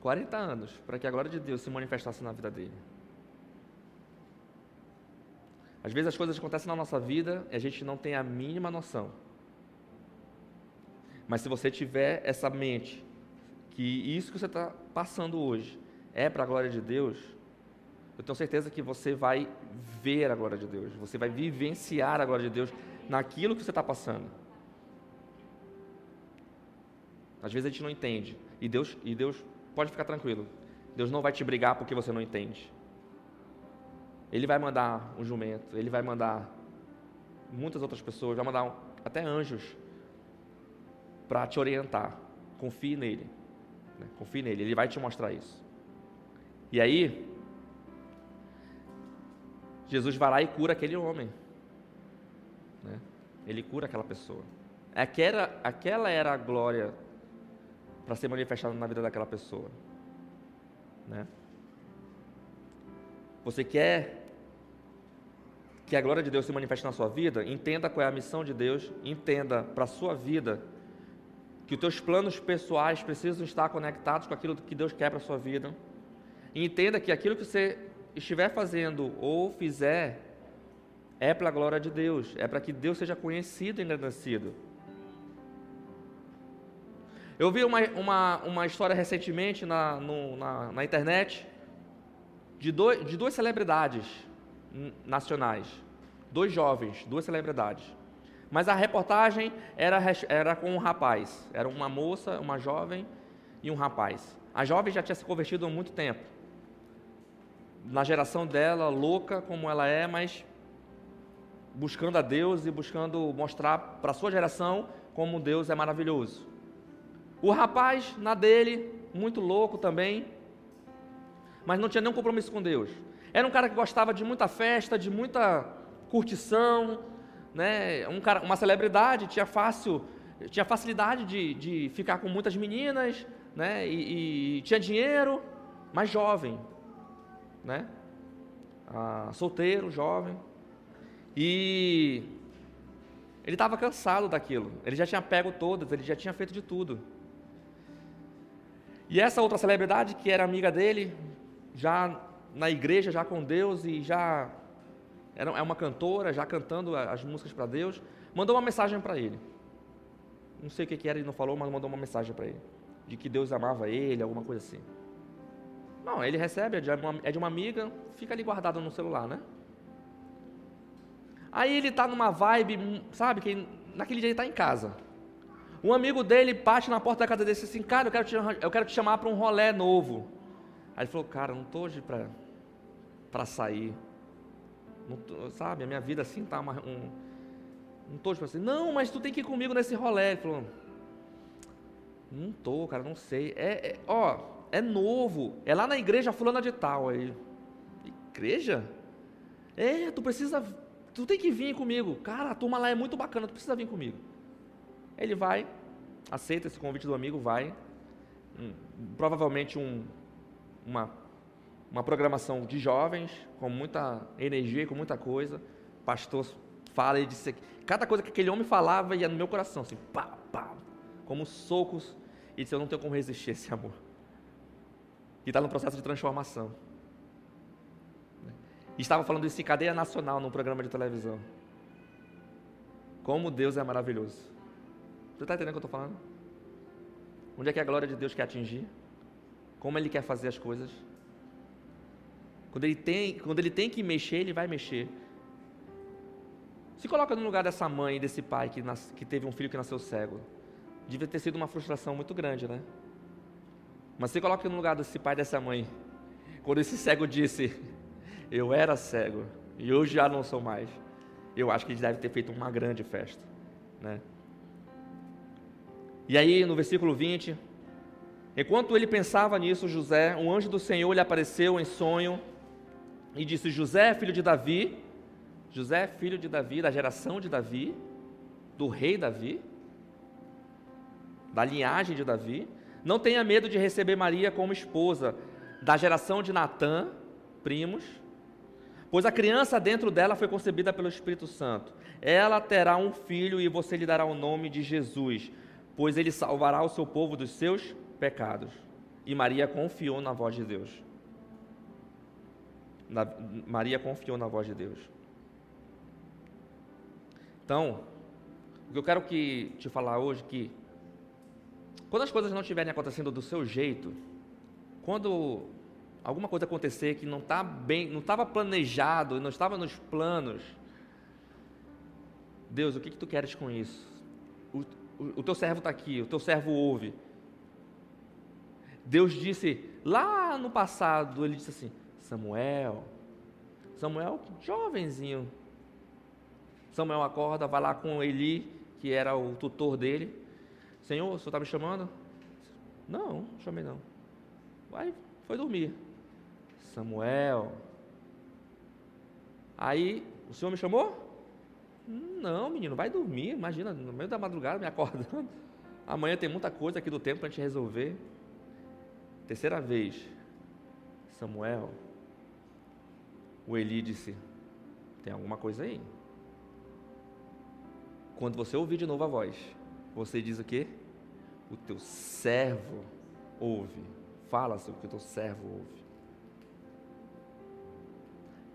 40 anos para que a glória de Deus se manifestasse na vida dele. Às vezes as coisas acontecem na nossa vida e a gente não tem a mínima noção. Mas se você tiver essa mente, que isso que você está passando hoje é para a glória de Deus, eu tenho certeza que você vai ver a glória de Deus, você vai vivenciar a glória de Deus naquilo que você está passando. Às vezes a gente não entende, e Deus, e Deus pode ficar tranquilo, Deus não vai te brigar porque você não entende. Ele vai mandar um jumento, ele vai mandar muitas outras pessoas, vai mandar até anjos para te orientar. Confie nele. Né? Confie nele, ele vai te mostrar isso. E aí, Jesus vai lá e cura aquele homem. Né? Ele cura aquela pessoa. Aquela, aquela era a glória para ser manifestada na vida daquela pessoa. Né? Você quer que a glória de Deus se manifeste na sua vida? Entenda qual é a missão de Deus, entenda para a sua vida que os teus planos pessoais precisam estar conectados com aquilo que Deus quer para a sua vida entenda que aquilo que você estiver fazendo ou fizer é para a glória de Deus, é para que Deus seja conhecido e engrandecido. Eu vi uma, uma, uma história recentemente na, no, na, na internet de, dois, de duas celebridades nacionais, dois jovens, duas celebridades. Mas a reportagem era, era com um rapaz, era uma moça, uma jovem e um rapaz. A jovem já tinha se convertido há muito tempo. Na geração dela, louca como ela é, mas buscando a Deus e buscando mostrar para a sua geração como Deus é maravilhoso. O rapaz, na dele, muito louco também, mas não tinha nenhum compromisso com Deus. Era um cara que gostava de muita festa, de muita curtição, né? um cara, uma celebridade, tinha fácil, tinha facilidade de, de ficar com muitas meninas, né? E, e tinha dinheiro, mas jovem, né? Ah, solteiro, jovem. E ele estava cansado daquilo. Ele já tinha pego todas, ele já tinha feito de tudo. E essa outra celebridade, que era amiga dele, já na igreja, já com Deus e já era, é uma cantora, já cantando as músicas para Deus, mandou uma mensagem para ele. Não sei o que, que era, ele não falou, mas mandou uma mensagem para ele. De que Deus amava ele, alguma coisa assim. Não, ele recebe, é de uma, é de uma amiga, fica ali guardado no celular, né? Aí ele está numa vibe, sabe, que naquele dia ele está em casa. Um amigo dele bate na porta da casa dele e diz assim, cara, eu quero te, eu quero te chamar para um rolé novo. Aí ele falou, cara, não estou hoje para sair. Tô, sabe, a minha vida assim está uma, um, não estou hoje para sair. Não, mas tu tem que ir comigo nesse rolé. Ele falou, não estou, cara, não sei. É, é, ó, é novo, é lá na igreja fulana de tal. Aí, igreja? É, tu precisa, tu tem que vir comigo. Cara, a turma lá é muito bacana, tu precisa vir comigo. Ele vai, aceita esse convite do amigo, vai. Um, provavelmente um, uma, uma programação de jovens, com muita energia, com muita coisa. Pastor fala e disse cada coisa que aquele homem falava ia no meu coração, assim, pá, pá, como socos. E disse: Eu não tenho como resistir a esse amor. E está no processo de transformação. Estava falando isso em cadeia nacional num programa de televisão. Como Deus é maravilhoso. Você está entendendo o que eu estou falando? Onde é que a glória de Deus quer atingir? Como Ele quer fazer as coisas? Quando Ele tem, quando ele tem que mexer, Ele vai mexer. Se coloca no lugar dessa mãe desse pai que, nas, que teve um filho que nasceu cego. Devia ter sido uma frustração muito grande, né? Mas se coloca no lugar desse pai dessa mãe. Quando esse cego disse, eu era cego e hoje já não sou mais. Eu acho que ele deve ter feito uma grande festa, né? E aí, no versículo 20, enquanto ele pensava nisso, José, um anjo do Senhor lhe apareceu em sonho e disse: José, filho de Davi, José, filho de Davi, da geração de Davi, do rei Davi, da linhagem de Davi, não tenha medo de receber Maria como esposa, da geração de Natã, primos, pois a criança dentro dela foi concebida pelo Espírito Santo. Ela terá um filho e você lhe dará o nome de Jesus pois ele salvará o seu povo dos seus pecados. E Maria confiou na voz de Deus. Na, Maria confiou na voz de Deus. Então, o que eu quero que te falar hoje é que quando as coisas não estiverem acontecendo do seu jeito, quando alguma coisa acontecer que não está bem, não estava planejado, não estava nos planos, Deus, o que, que tu queres com isso? O, o, teu servo está aqui, o teu servo ouve. Deus disse lá no passado, ele disse assim: Samuel, Samuel, jovenzinho. Samuel acorda, vai lá com Eli, que era o tutor dele. Senhor, o senhor está me chamando? Não, não chamei não. Vai, foi dormir. Samuel. Aí, o senhor me chamou? Não, menino, vai dormir. Imagina, no meio da madrugada me acordando. Amanhã tem muita coisa aqui do tempo para a gente resolver. Terceira vez, Samuel, o Eli disse: Tem alguma coisa aí? Quando você ouvir de novo a voz, você diz o quê? O teu servo ouve. Fala o que o teu servo ouve.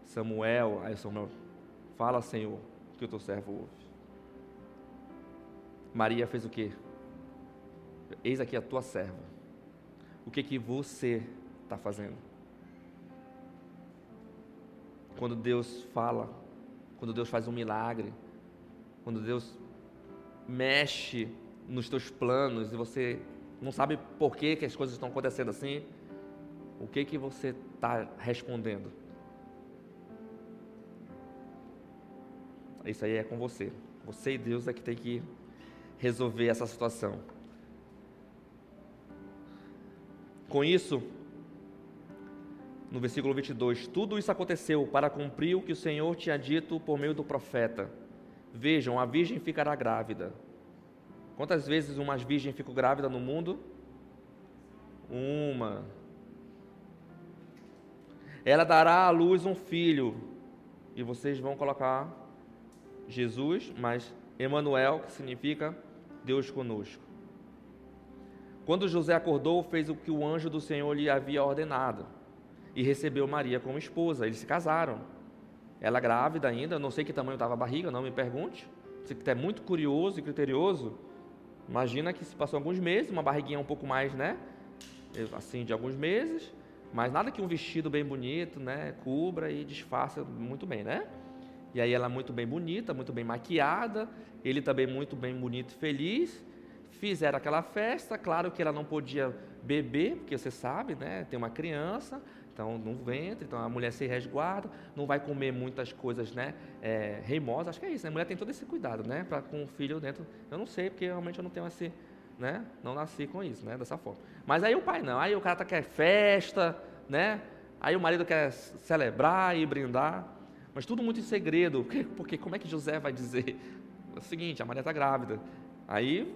Samuel, aí Samuel Fala, Senhor, que o teu servo ouve. Maria fez o quê? Eis aqui a tua serva. O que que você está fazendo? Quando Deus fala, quando Deus faz um milagre, quando Deus mexe nos teus planos e você não sabe por que, que as coisas estão acontecendo assim, o que que você está respondendo? Isso aí é com você. Você e Deus é que tem que resolver essa situação. Com isso, no versículo 22, tudo isso aconteceu para cumprir o que o Senhor tinha dito por meio do profeta. Vejam, a virgem ficará grávida. Quantas vezes uma virgem fica grávida no mundo? Uma. Ela dará à luz um filho, e vocês vão colocar Jesus, mas Emanuel, que significa Deus conosco. Quando José acordou, fez o que o anjo do Senhor lhe havia ordenado e recebeu Maria como esposa. Eles se casaram. Ela grávida ainda, não sei que tamanho estava a barriga, não me pergunte. Você que é muito curioso e criterioso, imagina que se passou alguns meses, uma barriguinha um pouco mais, né? Assim, de alguns meses, mas nada que um vestido bem bonito, né? Cubra e disfarça muito bem, né? E aí ela muito bem bonita, muito bem maquiada, ele também muito bem bonito e feliz. Fizeram aquela festa, claro que ela não podia beber, porque você sabe, né? Tem uma criança, então no ventre, então a mulher se resguarda, não vai comer muitas coisas, né? É, reimosas, acho que é isso, né? A mulher tem todo esse cuidado, né? Para com o filho dentro. Eu não sei, porque realmente eu não tenho esse, né? Não nasci com isso, né? Dessa forma. Mas aí o pai não, aí o cara tá, quer festa, né? Aí o marido quer celebrar e brindar. Mas tudo muito em segredo. Porque como é que José vai dizer? É o seguinte, a Maria está grávida. Aí,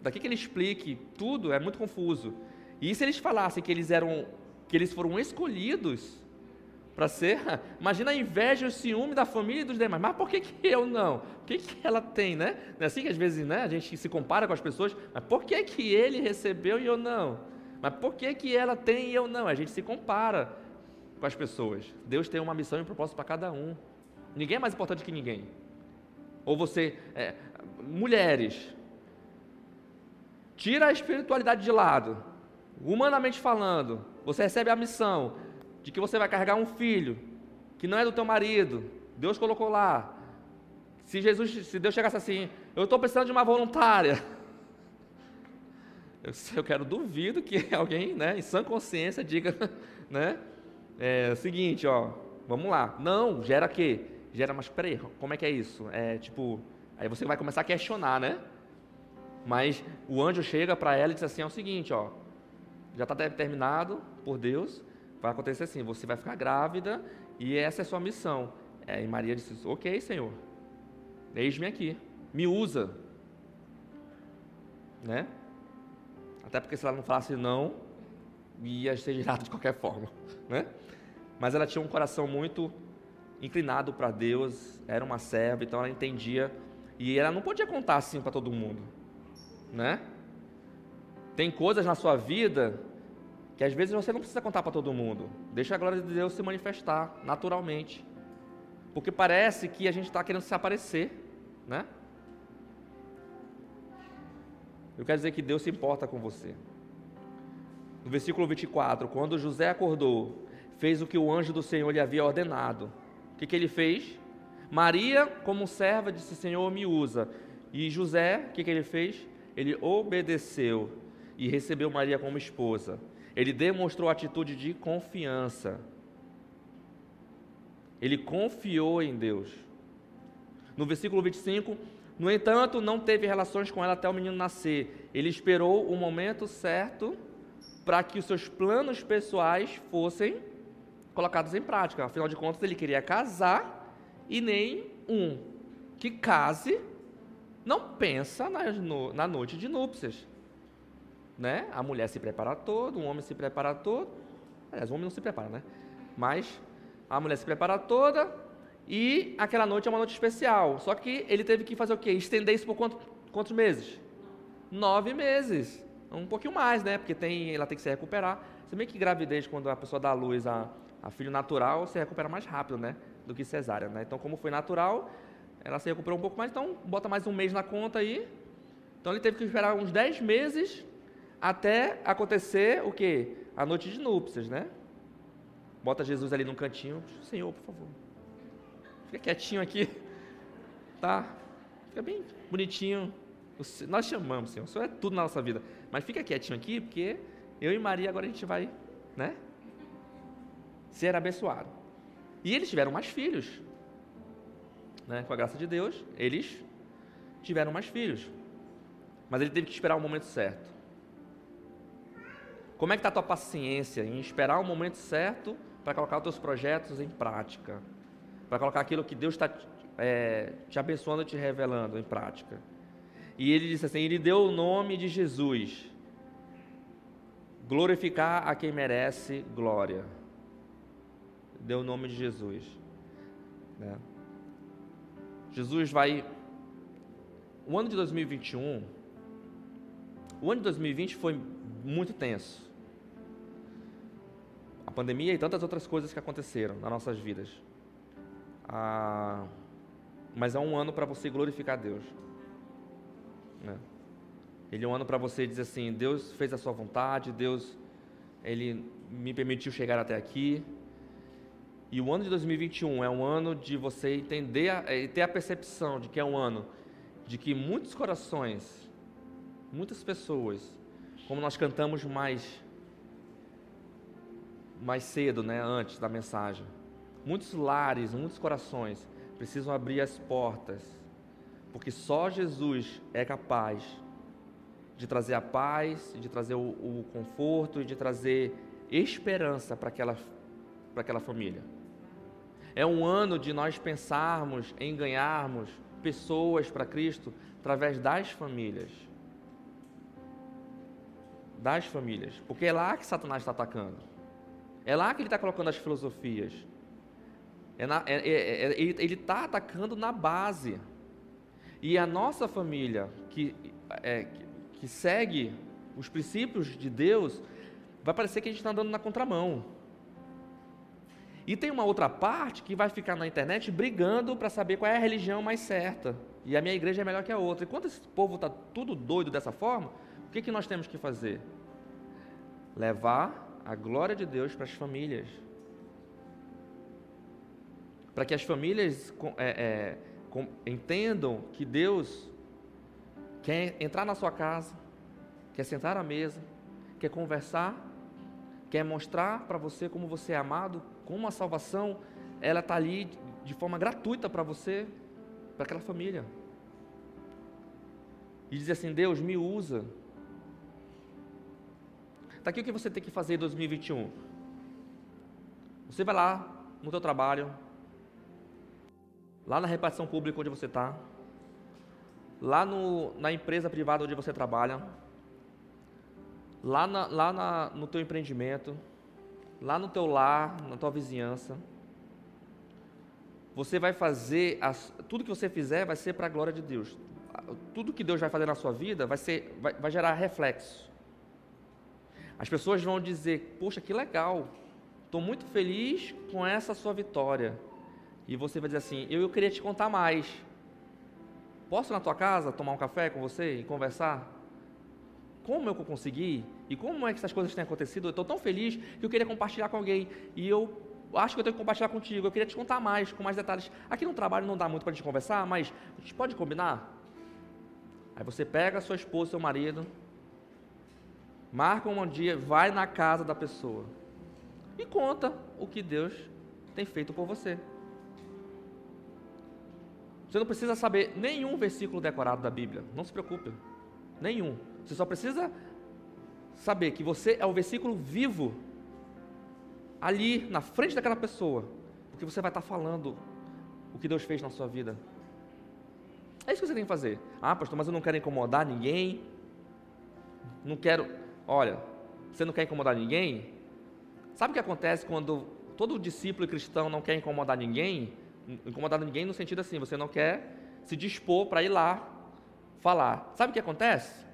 daqui que ele explique tudo, é muito confuso. E se eles falassem que eles eram, que eles foram escolhidos para ser, imagina a inveja e o ciúme da família e dos demais. Mas por que, que eu não? Por que, que ela tem, né? Não é assim que às vezes né, a gente se compara com as pessoas, mas por que, que ele recebeu e eu não? Mas por que, que ela tem e eu não? A gente se compara com as pessoas. Deus tem uma missão e um propósito para cada um. Ninguém é mais importante que ninguém. Ou você, é, mulheres, tira a espiritualidade de lado. Humanamente falando, você recebe a missão de que você vai carregar um filho que não é do teu marido. Deus colocou lá. Se Jesus, se Deus chegasse assim, eu estou precisando de uma voluntária. Eu, eu quero duvido que alguém, né, em sã consciência, diga, né, é seguinte, ó, vamos lá. Não, gera quê? Gera, mas peraí, como é que é isso? É tipo, aí você vai começar a questionar, né? Mas o anjo chega para ela e diz assim: é o seguinte, ó, já está determinado por Deus, vai acontecer assim, você vai ficar grávida e essa é a sua missão. É, e Maria disse: Ok, Senhor, eis-me aqui, me usa. Né? Até porque se ela não falasse não, ia ser gerado de qualquer forma. Né? mas ela tinha um coração muito inclinado para Deus, era uma serva, então ela entendia e ela não podia contar assim para todo mundo, né? Tem coisas na sua vida que às vezes você não precisa contar para todo mundo. Deixa a glória de Deus se manifestar naturalmente, porque parece que a gente está querendo se aparecer, né? Eu quero dizer que Deus se importa com você. No versículo 24, quando José acordou fez o que o anjo do Senhor lhe havia ordenado. O que, que ele fez? Maria, como serva, disse: Senhor, me usa. E José, o que, que ele fez? Ele obedeceu e recebeu Maria como esposa. Ele demonstrou atitude de confiança. Ele confiou em Deus. No versículo 25, no entanto, não teve relações com ela até o menino nascer. Ele esperou o momento certo para que os seus planos pessoais fossem colocados em prática. Afinal de contas, ele queria casar e nem um que case não pensa na, no, na noite de núpcias. Né? A mulher se prepara todo, o homem se prepara todo. Aliás, o homem não se prepara, né? Mas a mulher se prepara toda e aquela noite é uma noite especial. Só que ele teve que fazer o quê? Estender isso por quanto, quantos meses? Nove meses. Um pouquinho mais, né? Porque tem, ela tem que se recuperar. Se bem que gravidez, quando a pessoa dá luz a, a filho natural, você recupera mais rápido, né? do que cesárea, né? Então, como foi natural, ela se recuperou um pouco mais, então bota mais um mês na conta aí. Então ele teve que esperar uns 10 meses até acontecer o quê? A noite de núpcias, né? Bota Jesus ali num cantinho, Senhor, por favor. Fica quietinho aqui. Tá? Fica bem bonitinho. Nós chamamos, Senhor. O Senhor é tudo na nossa vida. Mas fica quietinho aqui, porque eu e Maria agora a gente vai, né? Ser abençoado. E eles tiveram mais filhos. Né? Com a graça de Deus, eles tiveram mais filhos. Mas ele teve que esperar o momento certo. Como é que está a tua paciência em esperar o momento certo para colocar os teus projetos em prática? Para colocar aquilo que Deus está é, te abençoando, te revelando em prática. E ele disse assim: Ele deu o nome de Jesus, glorificar a quem merece glória. Deu o nome de Jesus. Né? Jesus vai. O ano de 2021, o ano de 2020 foi muito tenso. A pandemia e tantas outras coisas que aconteceram nas nossas vidas. Ah, mas é um ano para você glorificar Deus. Né? Ele é um ano para você dizer assim: Deus fez a sua vontade, Deus ele me permitiu chegar até aqui. E o ano de 2021 é um ano de você entender e ter a percepção de que é um ano de que muitos corações, muitas pessoas, como nós cantamos mais mais cedo, né, antes da mensagem, muitos lares, muitos corações precisam abrir as portas, porque só Jesus é capaz de trazer a paz, de trazer o, o conforto e de trazer esperança para aquela, para aquela família. É um ano de nós pensarmos em ganharmos pessoas para Cristo através das famílias. Das famílias. Porque é lá que Satanás está atacando. É lá que ele está colocando as filosofias. É na, é, é, é ele está atacando na base. E a nossa família, que, é, que segue os princípios de Deus, vai parecer que a gente está andando na contramão. E tem uma outra parte que vai ficar na internet brigando para saber qual é a religião mais certa. E a minha igreja é melhor que a outra. E quando esse povo está tudo doido dessa forma, o que, que nós temos que fazer? Levar a glória de Deus para as famílias para que as famílias é, é, entendam que Deus quer entrar na sua casa, quer sentar à mesa, quer conversar, quer mostrar para você como você é amado, como a salvação ela está ali de forma gratuita para você, para aquela família. E dizer assim: Deus me usa. Está aqui o que você tem que fazer em 2021. Você vai lá no teu trabalho, lá na repartição pública onde você está, lá no, na empresa privada onde você trabalha, lá, na, lá na, no teu empreendimento, lá no teu lar, na tua vizinhança. Você vai fazer, as, tudo que você fizer vai ser para a glória de Deus. Tudo que Deus vai fazer na sua vida vai, ser, vai, vai gerar reflexo. As pessoas vão dizer: Poxa, que legal, estou muito feliz com essa sua vitória e você vai dizer assim: eu, eu queria te contar mais. Posso ir na tua casa tomar um café com você e conversar? Como eu consegui? E como é que essas coisas têm acontecido? Eu estou tão feliz que eu queria compartilhar com alguém. E eu acho que eu tenho que compartilhar contigo. Eu queria te contar mais, com mais detalhes. Aqui no trabalho não dá muito para a gente conversar, mas a gente pode combinar? Aí você pega a sua esposa, seu marido, marca um dia, vai na casa da pessoa e conta o que Deus tem feito por você. Você não precisa saber nenhum versículo decorado da Bíblia, não se preocupe. Nenhum. Você só precisa saber que você é o versículo vivo ali na frente daquela pessoa, porque você vai estar falando o que Deus fez na sua vida. É isso que você tem que fazer. Ah, pastor, mas eu não quero incomodar ninguém. Não quero. Olha, você não quer incomodar ninguém? Sabe o que acontece quando todo discípulo cristão não quer incomodar ninguém? incomodar ninguém no sentido assim, você não quer se dispor para ir lá falar. Sabe o que acontece?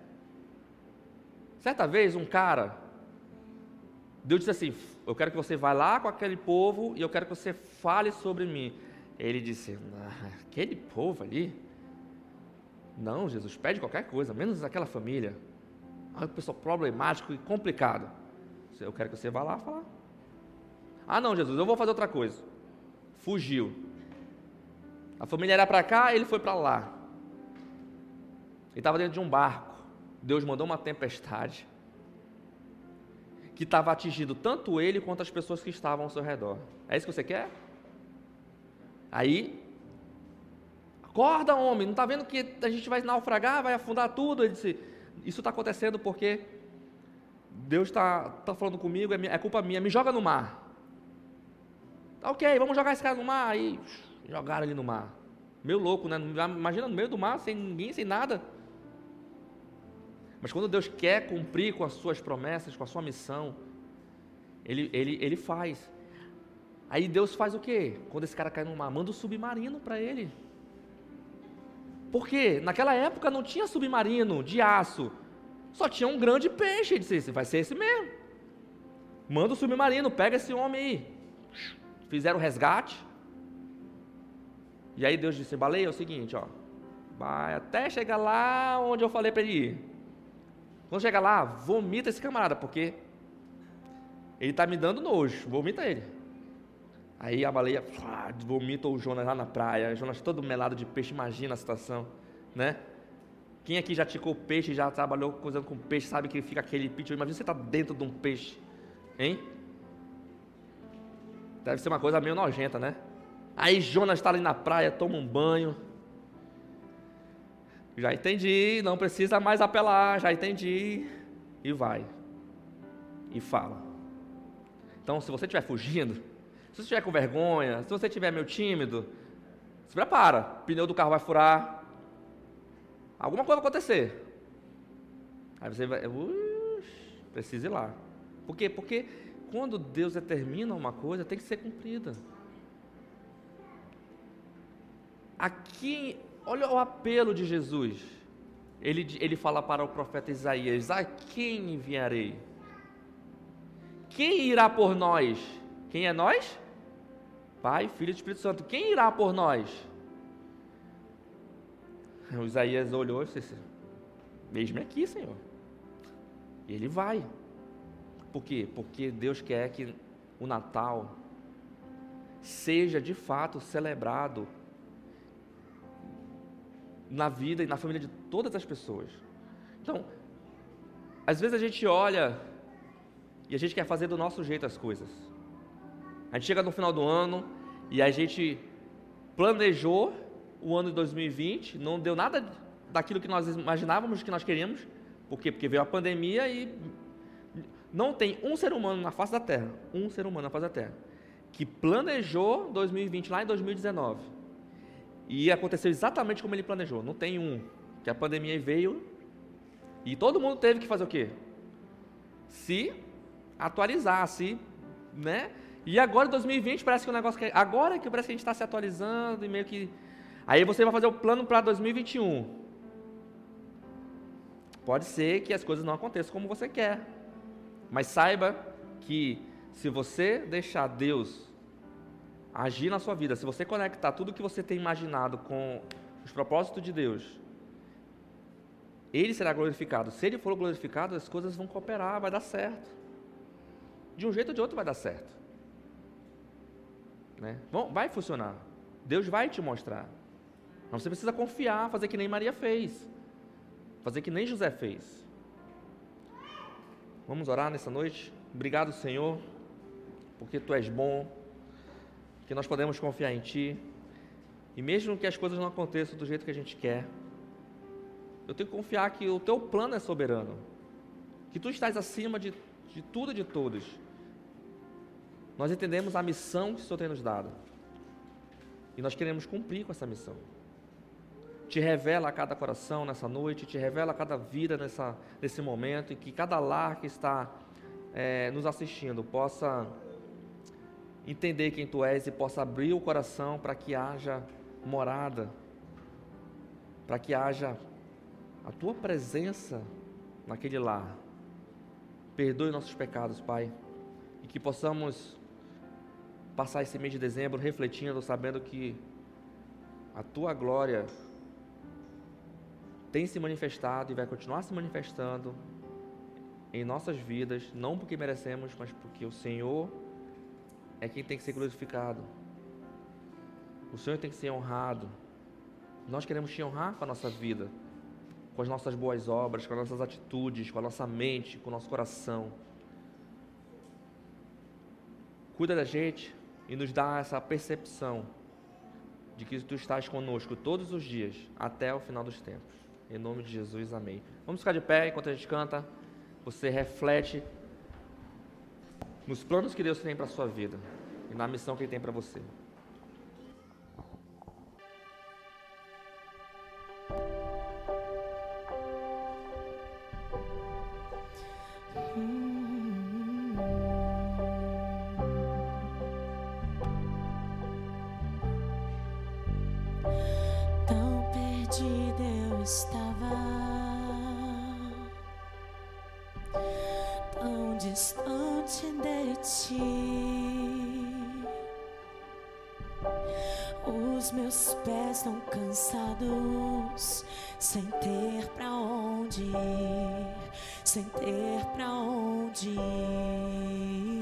Certa vez um cara Deus disse assim: Eu quero que você vá lá com aquele povo e eu quero que você fale sobre mim. Ele disse: ah, Aquele povo ali? Não, Jesus, pede qualquer coisa, menos aquela família. Ah, uma pessoa problemático e complicado. Eu quero que você vá lá falar. Ah, não, Jesus, eu vou fazer outra coisa. Fugiu. A família era para cá, ele foi para lá. Ele estava dentro de um barco. Deus mandou uma tempestade que estava atingindo tanto ele quanto as pessoas que estavam ao seu redor. É isso que você quer? Aí, acorda, homem, não está vendo que a gente vai naufragar, vai afundar tudo? Ele disse: Isso está acontecendo porque Deus está tá falando comigo, é, é culpa minha, me joga no mar. Tá ok, vamos jogar esse cara no mar. Aí jogaram ele no mar. Meio louco, né? Imagina no meio do mar, sem ninguém, sem nada. Mas quando Deus quer cumprir com as suas promessas, com a sua missão, Ele, ele, ele faz. Aí Deus faz o quê? Quando esse cara cai no mar, manda um submarino para ele. Por quê? Naquela época não tinha submarino de aço. Só tinha um grande peixe. Ele disse: vai ser esse mesmo. Manda o submarino, pega esse homem aí. Fizeram o resgate. E aí Deus disse: baleia, é o seguinte, ó. Vai até chegar lá onde eu falei para ele ir. Quando chegar lá, vomita esse camarada, porque ele está me dando nojo. Vomita ele. Aí a baleia vomita o Jonas lá na praia. O Jonas todo melado de peixe, imagina a situação, né? Quem aqui já ticou peixe, já trabalhou coisando com peixe, sabe que fica aquele pitch. Imagina você está dentro de um peixe, hein? Deve ser uma coisa meio nojenta, né? Aí Jonas está ali na praia, toma um banho. Já entendi, não precisa mais apelar, já entendi. E vai. E fala. Então, se você estiver fugindo, se você estiver com vergonha, se você estiver meio tímido, se prepara. O pneu do carro vai furar. Alguma coisa vai acontecer. Aí você vai. precisa ir lá. Por quê? Porque quando Deus determina uma coisa, tem que ser cumprida. Aqui, olha o apelo de Jesus. Ele, ele fala para o profeta Isaías: A quem enviarei? Quem irá por nós? Quem é nós? Pai, Filho e Espírito Santo. Quem irá por nós? O Isaías olhou e disse: Mesmo aqui, Senhor. E ele vai. Por quê? Porque Deus quer que o Natal seja de fato celebrado na vida e na família de todas as pessoas. Então, às vezes a gente olha e a gente quer fazer do nosso jeito as coisas. A gente chega no final do ano e a gente planejou o ano de 2020, não deu nada daquilo que nós imaginávamos que nós queríamos. Por quê? Porque veio a pandemia e não tem um ser humano na face da Terra, um ser humano na face da Terra, que planejou 2020 lá em 2019 e aconteceu exatamente como ele planejou. Não tem um. Que a pandemia veio e todo mundo teve que fazer o quê? Se atualizar, se, né? E agora em 2020 parece que o negócio que agora que parece que a gente está se atualizando e meio que aí você vai fazer o plano para 2021. Pode ser que as coisas não aconteçam como você quer. Mas saiba que se você deixar Deus agir na sua vida, se você conectar tudo que você tem imaginado com os propósitos de Deus, ele será glorificado. Se ele for glorificado, as coisas vão cooperar, vai dar certo. De um jeito ou de outro vai dar certo. Né? vai funcionar. Deus vai te mostrar. Mas você precisa confiar, fazer que nem Maria fez. Fazer que nem José fez. Vamos orar nessa noite? Obrigado, Senhor, porque Tu és bom, que nós podemos confiar em Ti, e mesmo que as coisas não aconteçam do jeito que a gente quer, eu tenho que confiar que o Teu plano é soberano, que Tu estás acima de, de tudo e de todos. Nós entendemos a missão que o Senhor tem nos dado, e nós queremos cumprir com essa missão te revela a cada coração nessa noite, te revela a cada vida nessa, nesse momento, e que cada lar que está é, nos assistindo possa entender quem tu és e possa abrir o coração para que haja morada, para que haja a tua presença naquele lar. Perdoe nossos pecados, Pai. e que possamos passar esse mês de dezembro refletindo, sabendo que a tua glória tem se manifestado e vai continuar se manifestando em nossas vidas, não porque merecemos, mas porque o Senhor é quem tem que ser glorificado. O Senhor tem que ser honrado. Nós queremos te honrar com a nossa vida, com as nossas boas obras, com as nossas atitudes, com a nossa mente, com o nosso coração. Cuida da gente e nos dá essa percepção de que tu estás conosco todos os dias, até o final dos tempos. Em nome de Jesus, amém. Vamos ficar de pé enquanto a gente canta. Você reflete nos planos que Deus tem para a sua vida e na missão que Ele tem para você. os meus pés tão cansados, sem ter pra onde ir, sem ter pra onde ir.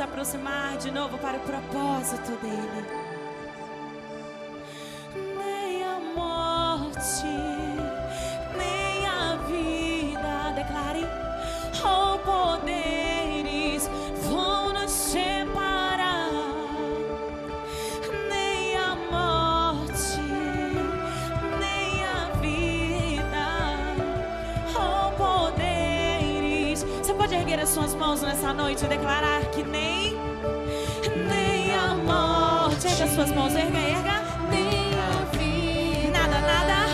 Aproximar de novo para o propósito dele. Noite declarar que nem Erga suas mãos, erga, erga. Nem a vida, nada, nada,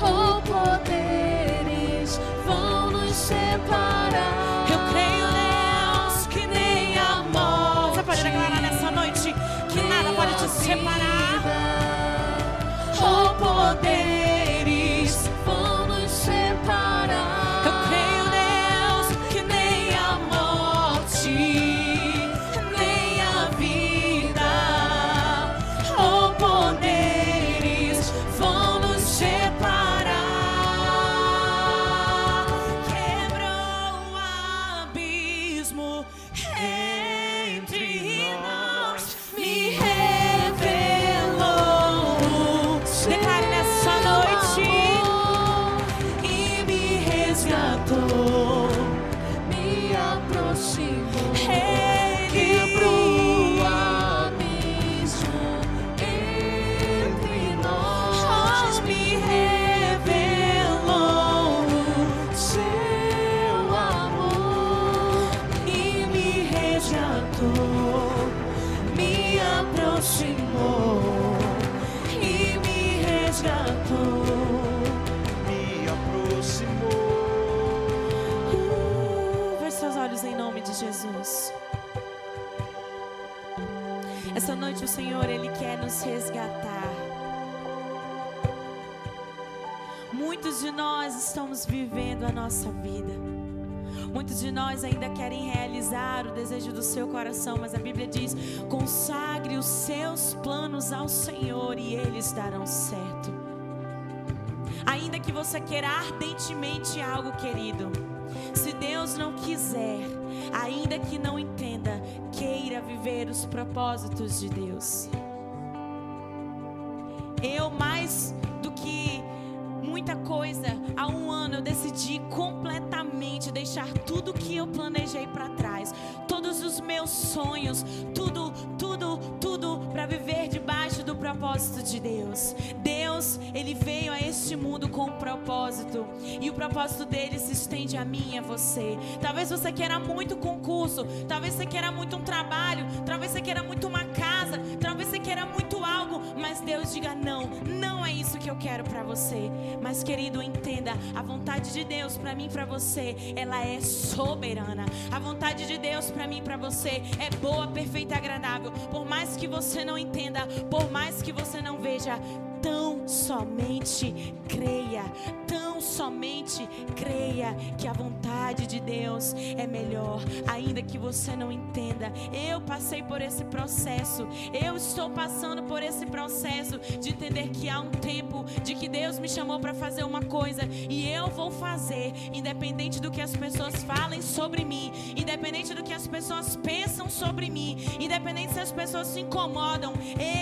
ou poderes vão nos separar. Eu creio, Deus, que nem a morte. Você pode declarar nessa noite que nada pode te separar. Ou poderes Essa noite o Senhor, Ele quer nos resgatar. Muitos de nós estamos vivendo a nossa vida. Muitos de nós ainda querem realizar o desejo do seu coração, mas a Bíblia diz: consagre os seus planos ao Senhor e eles darão certo. Ainda que você queira ardentemente algo, querido, se Deus não quiser, ainda que não entenda, queira viver os propósitos de Deus. Eu, mais do que muita coisa, há um ano eu decidi completamente deixar tudo que eu planejei para trás, todos os meus sonhos, tudo, tudo, tudo para viver debaixo do propósito de Deus. Deus, ele veio a este mundo com um propósito, e o propósito dele se estende a mim e a você. Talvez você queira muito concurso, talvez você queira muito um trabalho, talvez você queira muito uma casa, talvez você queira muito algo, mas Deus diga não, não é isso que eu quero para você. Mas querido, entenda, a vontade de Deus para mim e para você, ela é soberana. A vontade de Deus para mim e para você é boa, perfeita e agradável. Por mais que você não entenda, por mais que você não veja, tão somente creia, tão somente creia que a vontade de Deus é melhor, ainda que você não entenda. Eu passei por esse processo, eu estou passando por esse processo de entender que há um tempo de que Deus me chamou para fazer uma coisa e eu vou fazer, independente do que as pessoas falem sobre mim, independente do que as pessoas pensam sobre mim, independente se as pessoas se incomodam,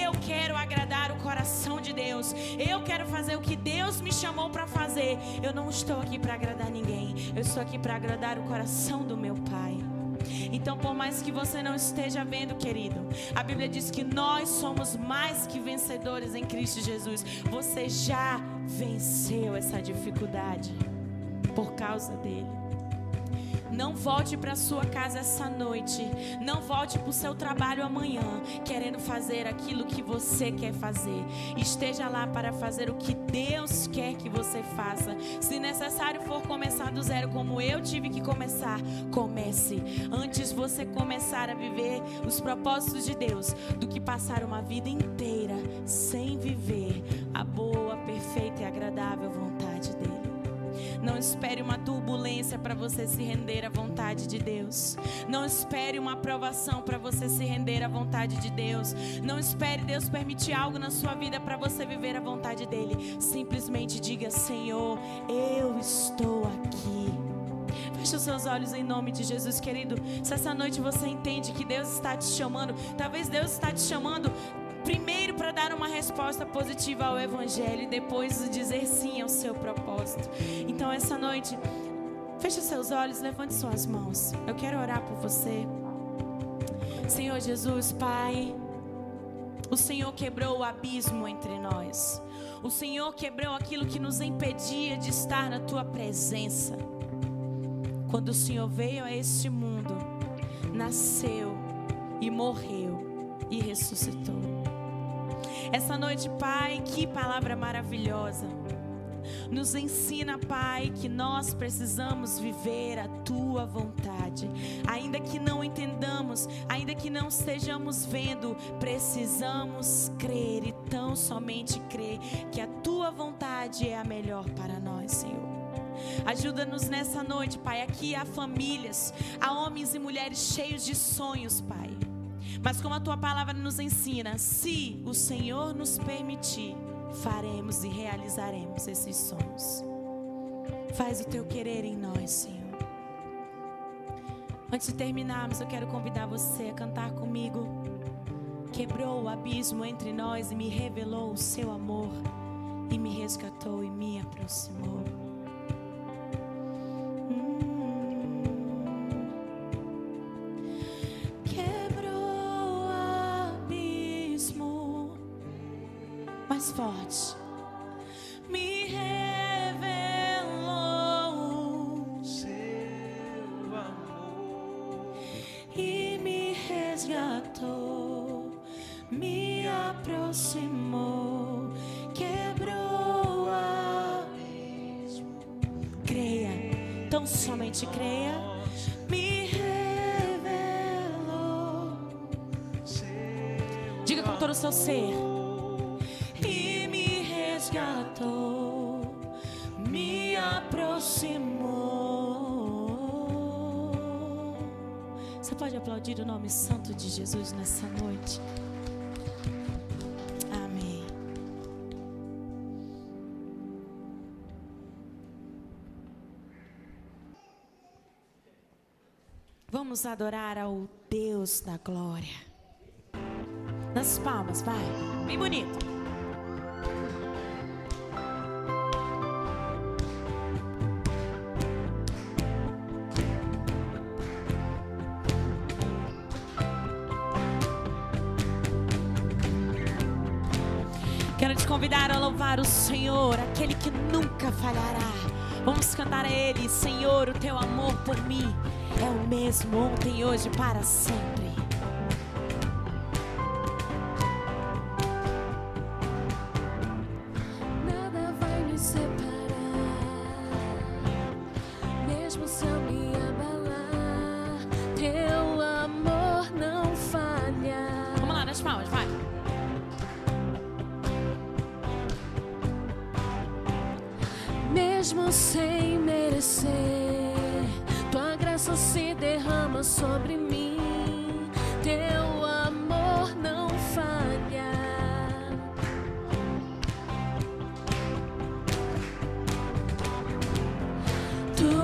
eu quero agradar o coração de Deus. Eu quero fazer o que Deus me chamou para fazer. Eu não estou aqui para agradar ninguém. Eu estou aqui para agradar o coração do meu Pai. Então, por mais que você não esteja vendo, querido, a Bíblia diz que nós somos mais que vencedores em Cristo Jesus. Você já venceu essa dificuldade por causa dele. Não volte para sua casa essa noite. Não volte para o seu trabalho amanhã, querendo fazer aquilo que você quer fazer. Esteja lá para fazer o que Deus quer que você faça. Se necessário for começar do zero, como eu tive que começar, comece. Antes você começar a viver os propósitos de Deus, do que passar uma vida inteira sem viver a boa, perfeita e agradável. Não espere uma turbulência para você se render à vontade de Deus. Não espere uma aprovação para você se render à vontade de Deus. Não espere Deus permitir algo na sua vida para você viver a vontade dele. Simplesmente diga: Senhor, eu estou aqui. Feche os seus olhos em nome de Jesus, querido. Se essa noite você entende que Deus está te chamando, talvez Deus está te chamando primeiro para dar uma resposta positiva ao Evangelho e depois dizer sim ao seu propósito. Então, essa noite, feche seus olhos, levante suas mãos. Eu quero orar por você. Senhor Jesus, Pai, o Senhor quebrou o abismo entre nós. O Senhor quebrou aquilo que nos impedia de estar na tua presença. Quando o Senhor veio a este mundo, nasceu e morreu e ressuscitou. Essa noite, Pai, que palavra maravilhosa. Nos ensina, Pai, que nós precisamos viver a tua vontade. Ainda que não entendamos, ainda que não estejamos vendo, precisamos crer e tão somente crer que a tua vontade é a melhor para nós, Senhor. Ajuda-nos nessa noite, Pai. Aqui há famílias, há homens e mulheres cheios de sonhos, Pai. Mas como a tua palavra nos ensina, se o Senhor nos permitir, faremos e realizaremos esses sonhos. Faz o teu querer em nós, Senhor. Antes de terminarmos, eu quero convidar você a cantar comigo. Quebrou o abismo entre nós e me revelou o seu amor, e me resgatou e me aproximou. Somente creia, me revelou. Diga com todo o seu ser. E me resgatou, me aproximou. Você pode aplaudir o nome santo de Jesus nessa noite? Vamos adorar ao Deus da glória. Nas palmas, vai. Bem bonito. Quero te convidar a louvar o Senhor, aquele que nunca falhará. Vamos cantar a Ele, Senhor, o teu amor por mim mesmo ontem, hoje, para sempre.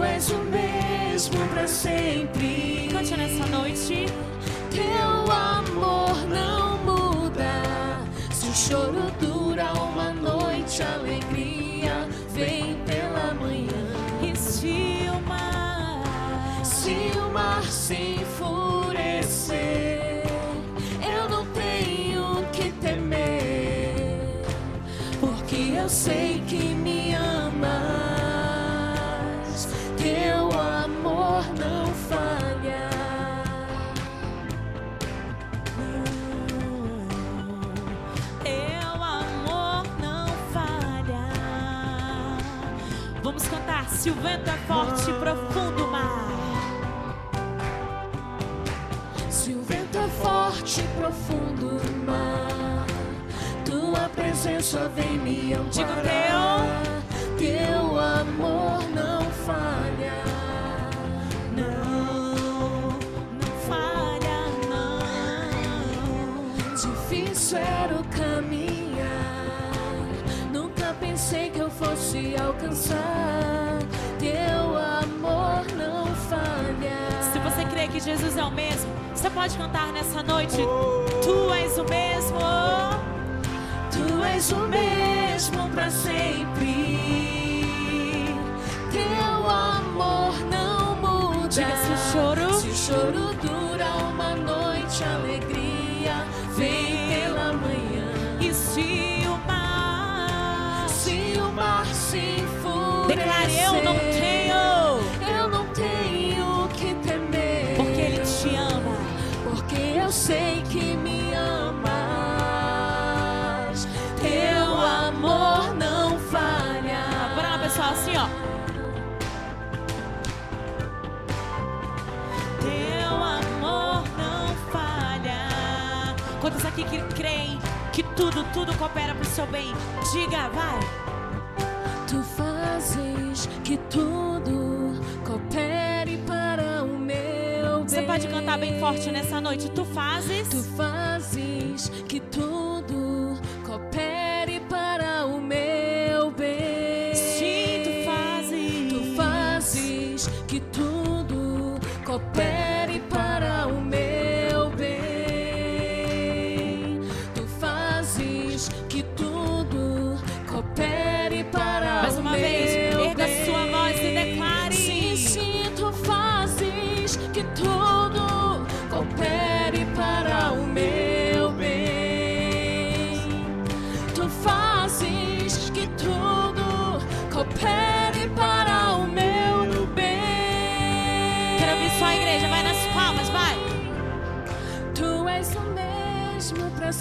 És o mesmo para sempre. Cante nessa noite. Teu amor não muda. Se o choro dura uma noite, a alegria vem pela manhã. E se o mar Se o mar se enfurecer, forte, profundo mar, tua presença vem me amparar. Teu amor não falha. Não, não falha, não. Difícil era o caminhar, nunca pensei que eu fosse alcançar. Teu que Jesus é o mesmo, você pode cantar nessa noite. Tu és o mesmo. Tu és o mesmo para sempre. Aqui que creem que tudo, tudo coopera pro seu bem? Diga, vai. Tu fazes que tudo coopere para o meu bem. Você pode cantar bem forte nessa noite. Tu fazes. Tu fazes que tudo coopere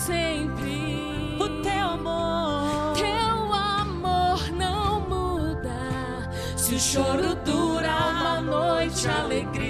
sempre. O teu amor. Teu amor não muda. Se o choro dura uma noite, a alegria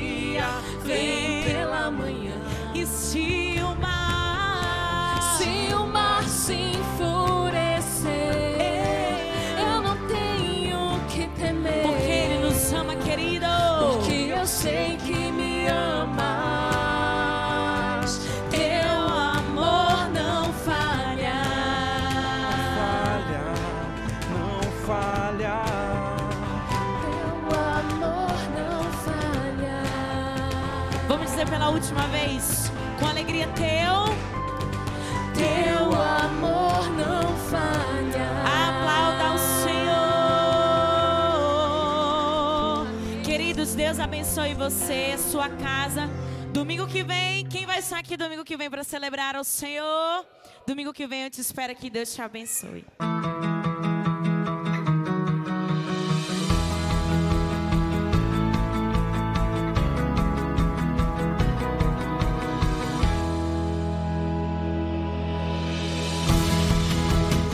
última vez. Com alegria, teu. Teu amor não falha. Aplauda o Senhor. Queridos, Deus abençoe você, sua casa. Domingo que vem, quem vai estar aqui domingo que vem para celebrar ao Senhor? Domingo que vem eu te espero que Deus te abençoe.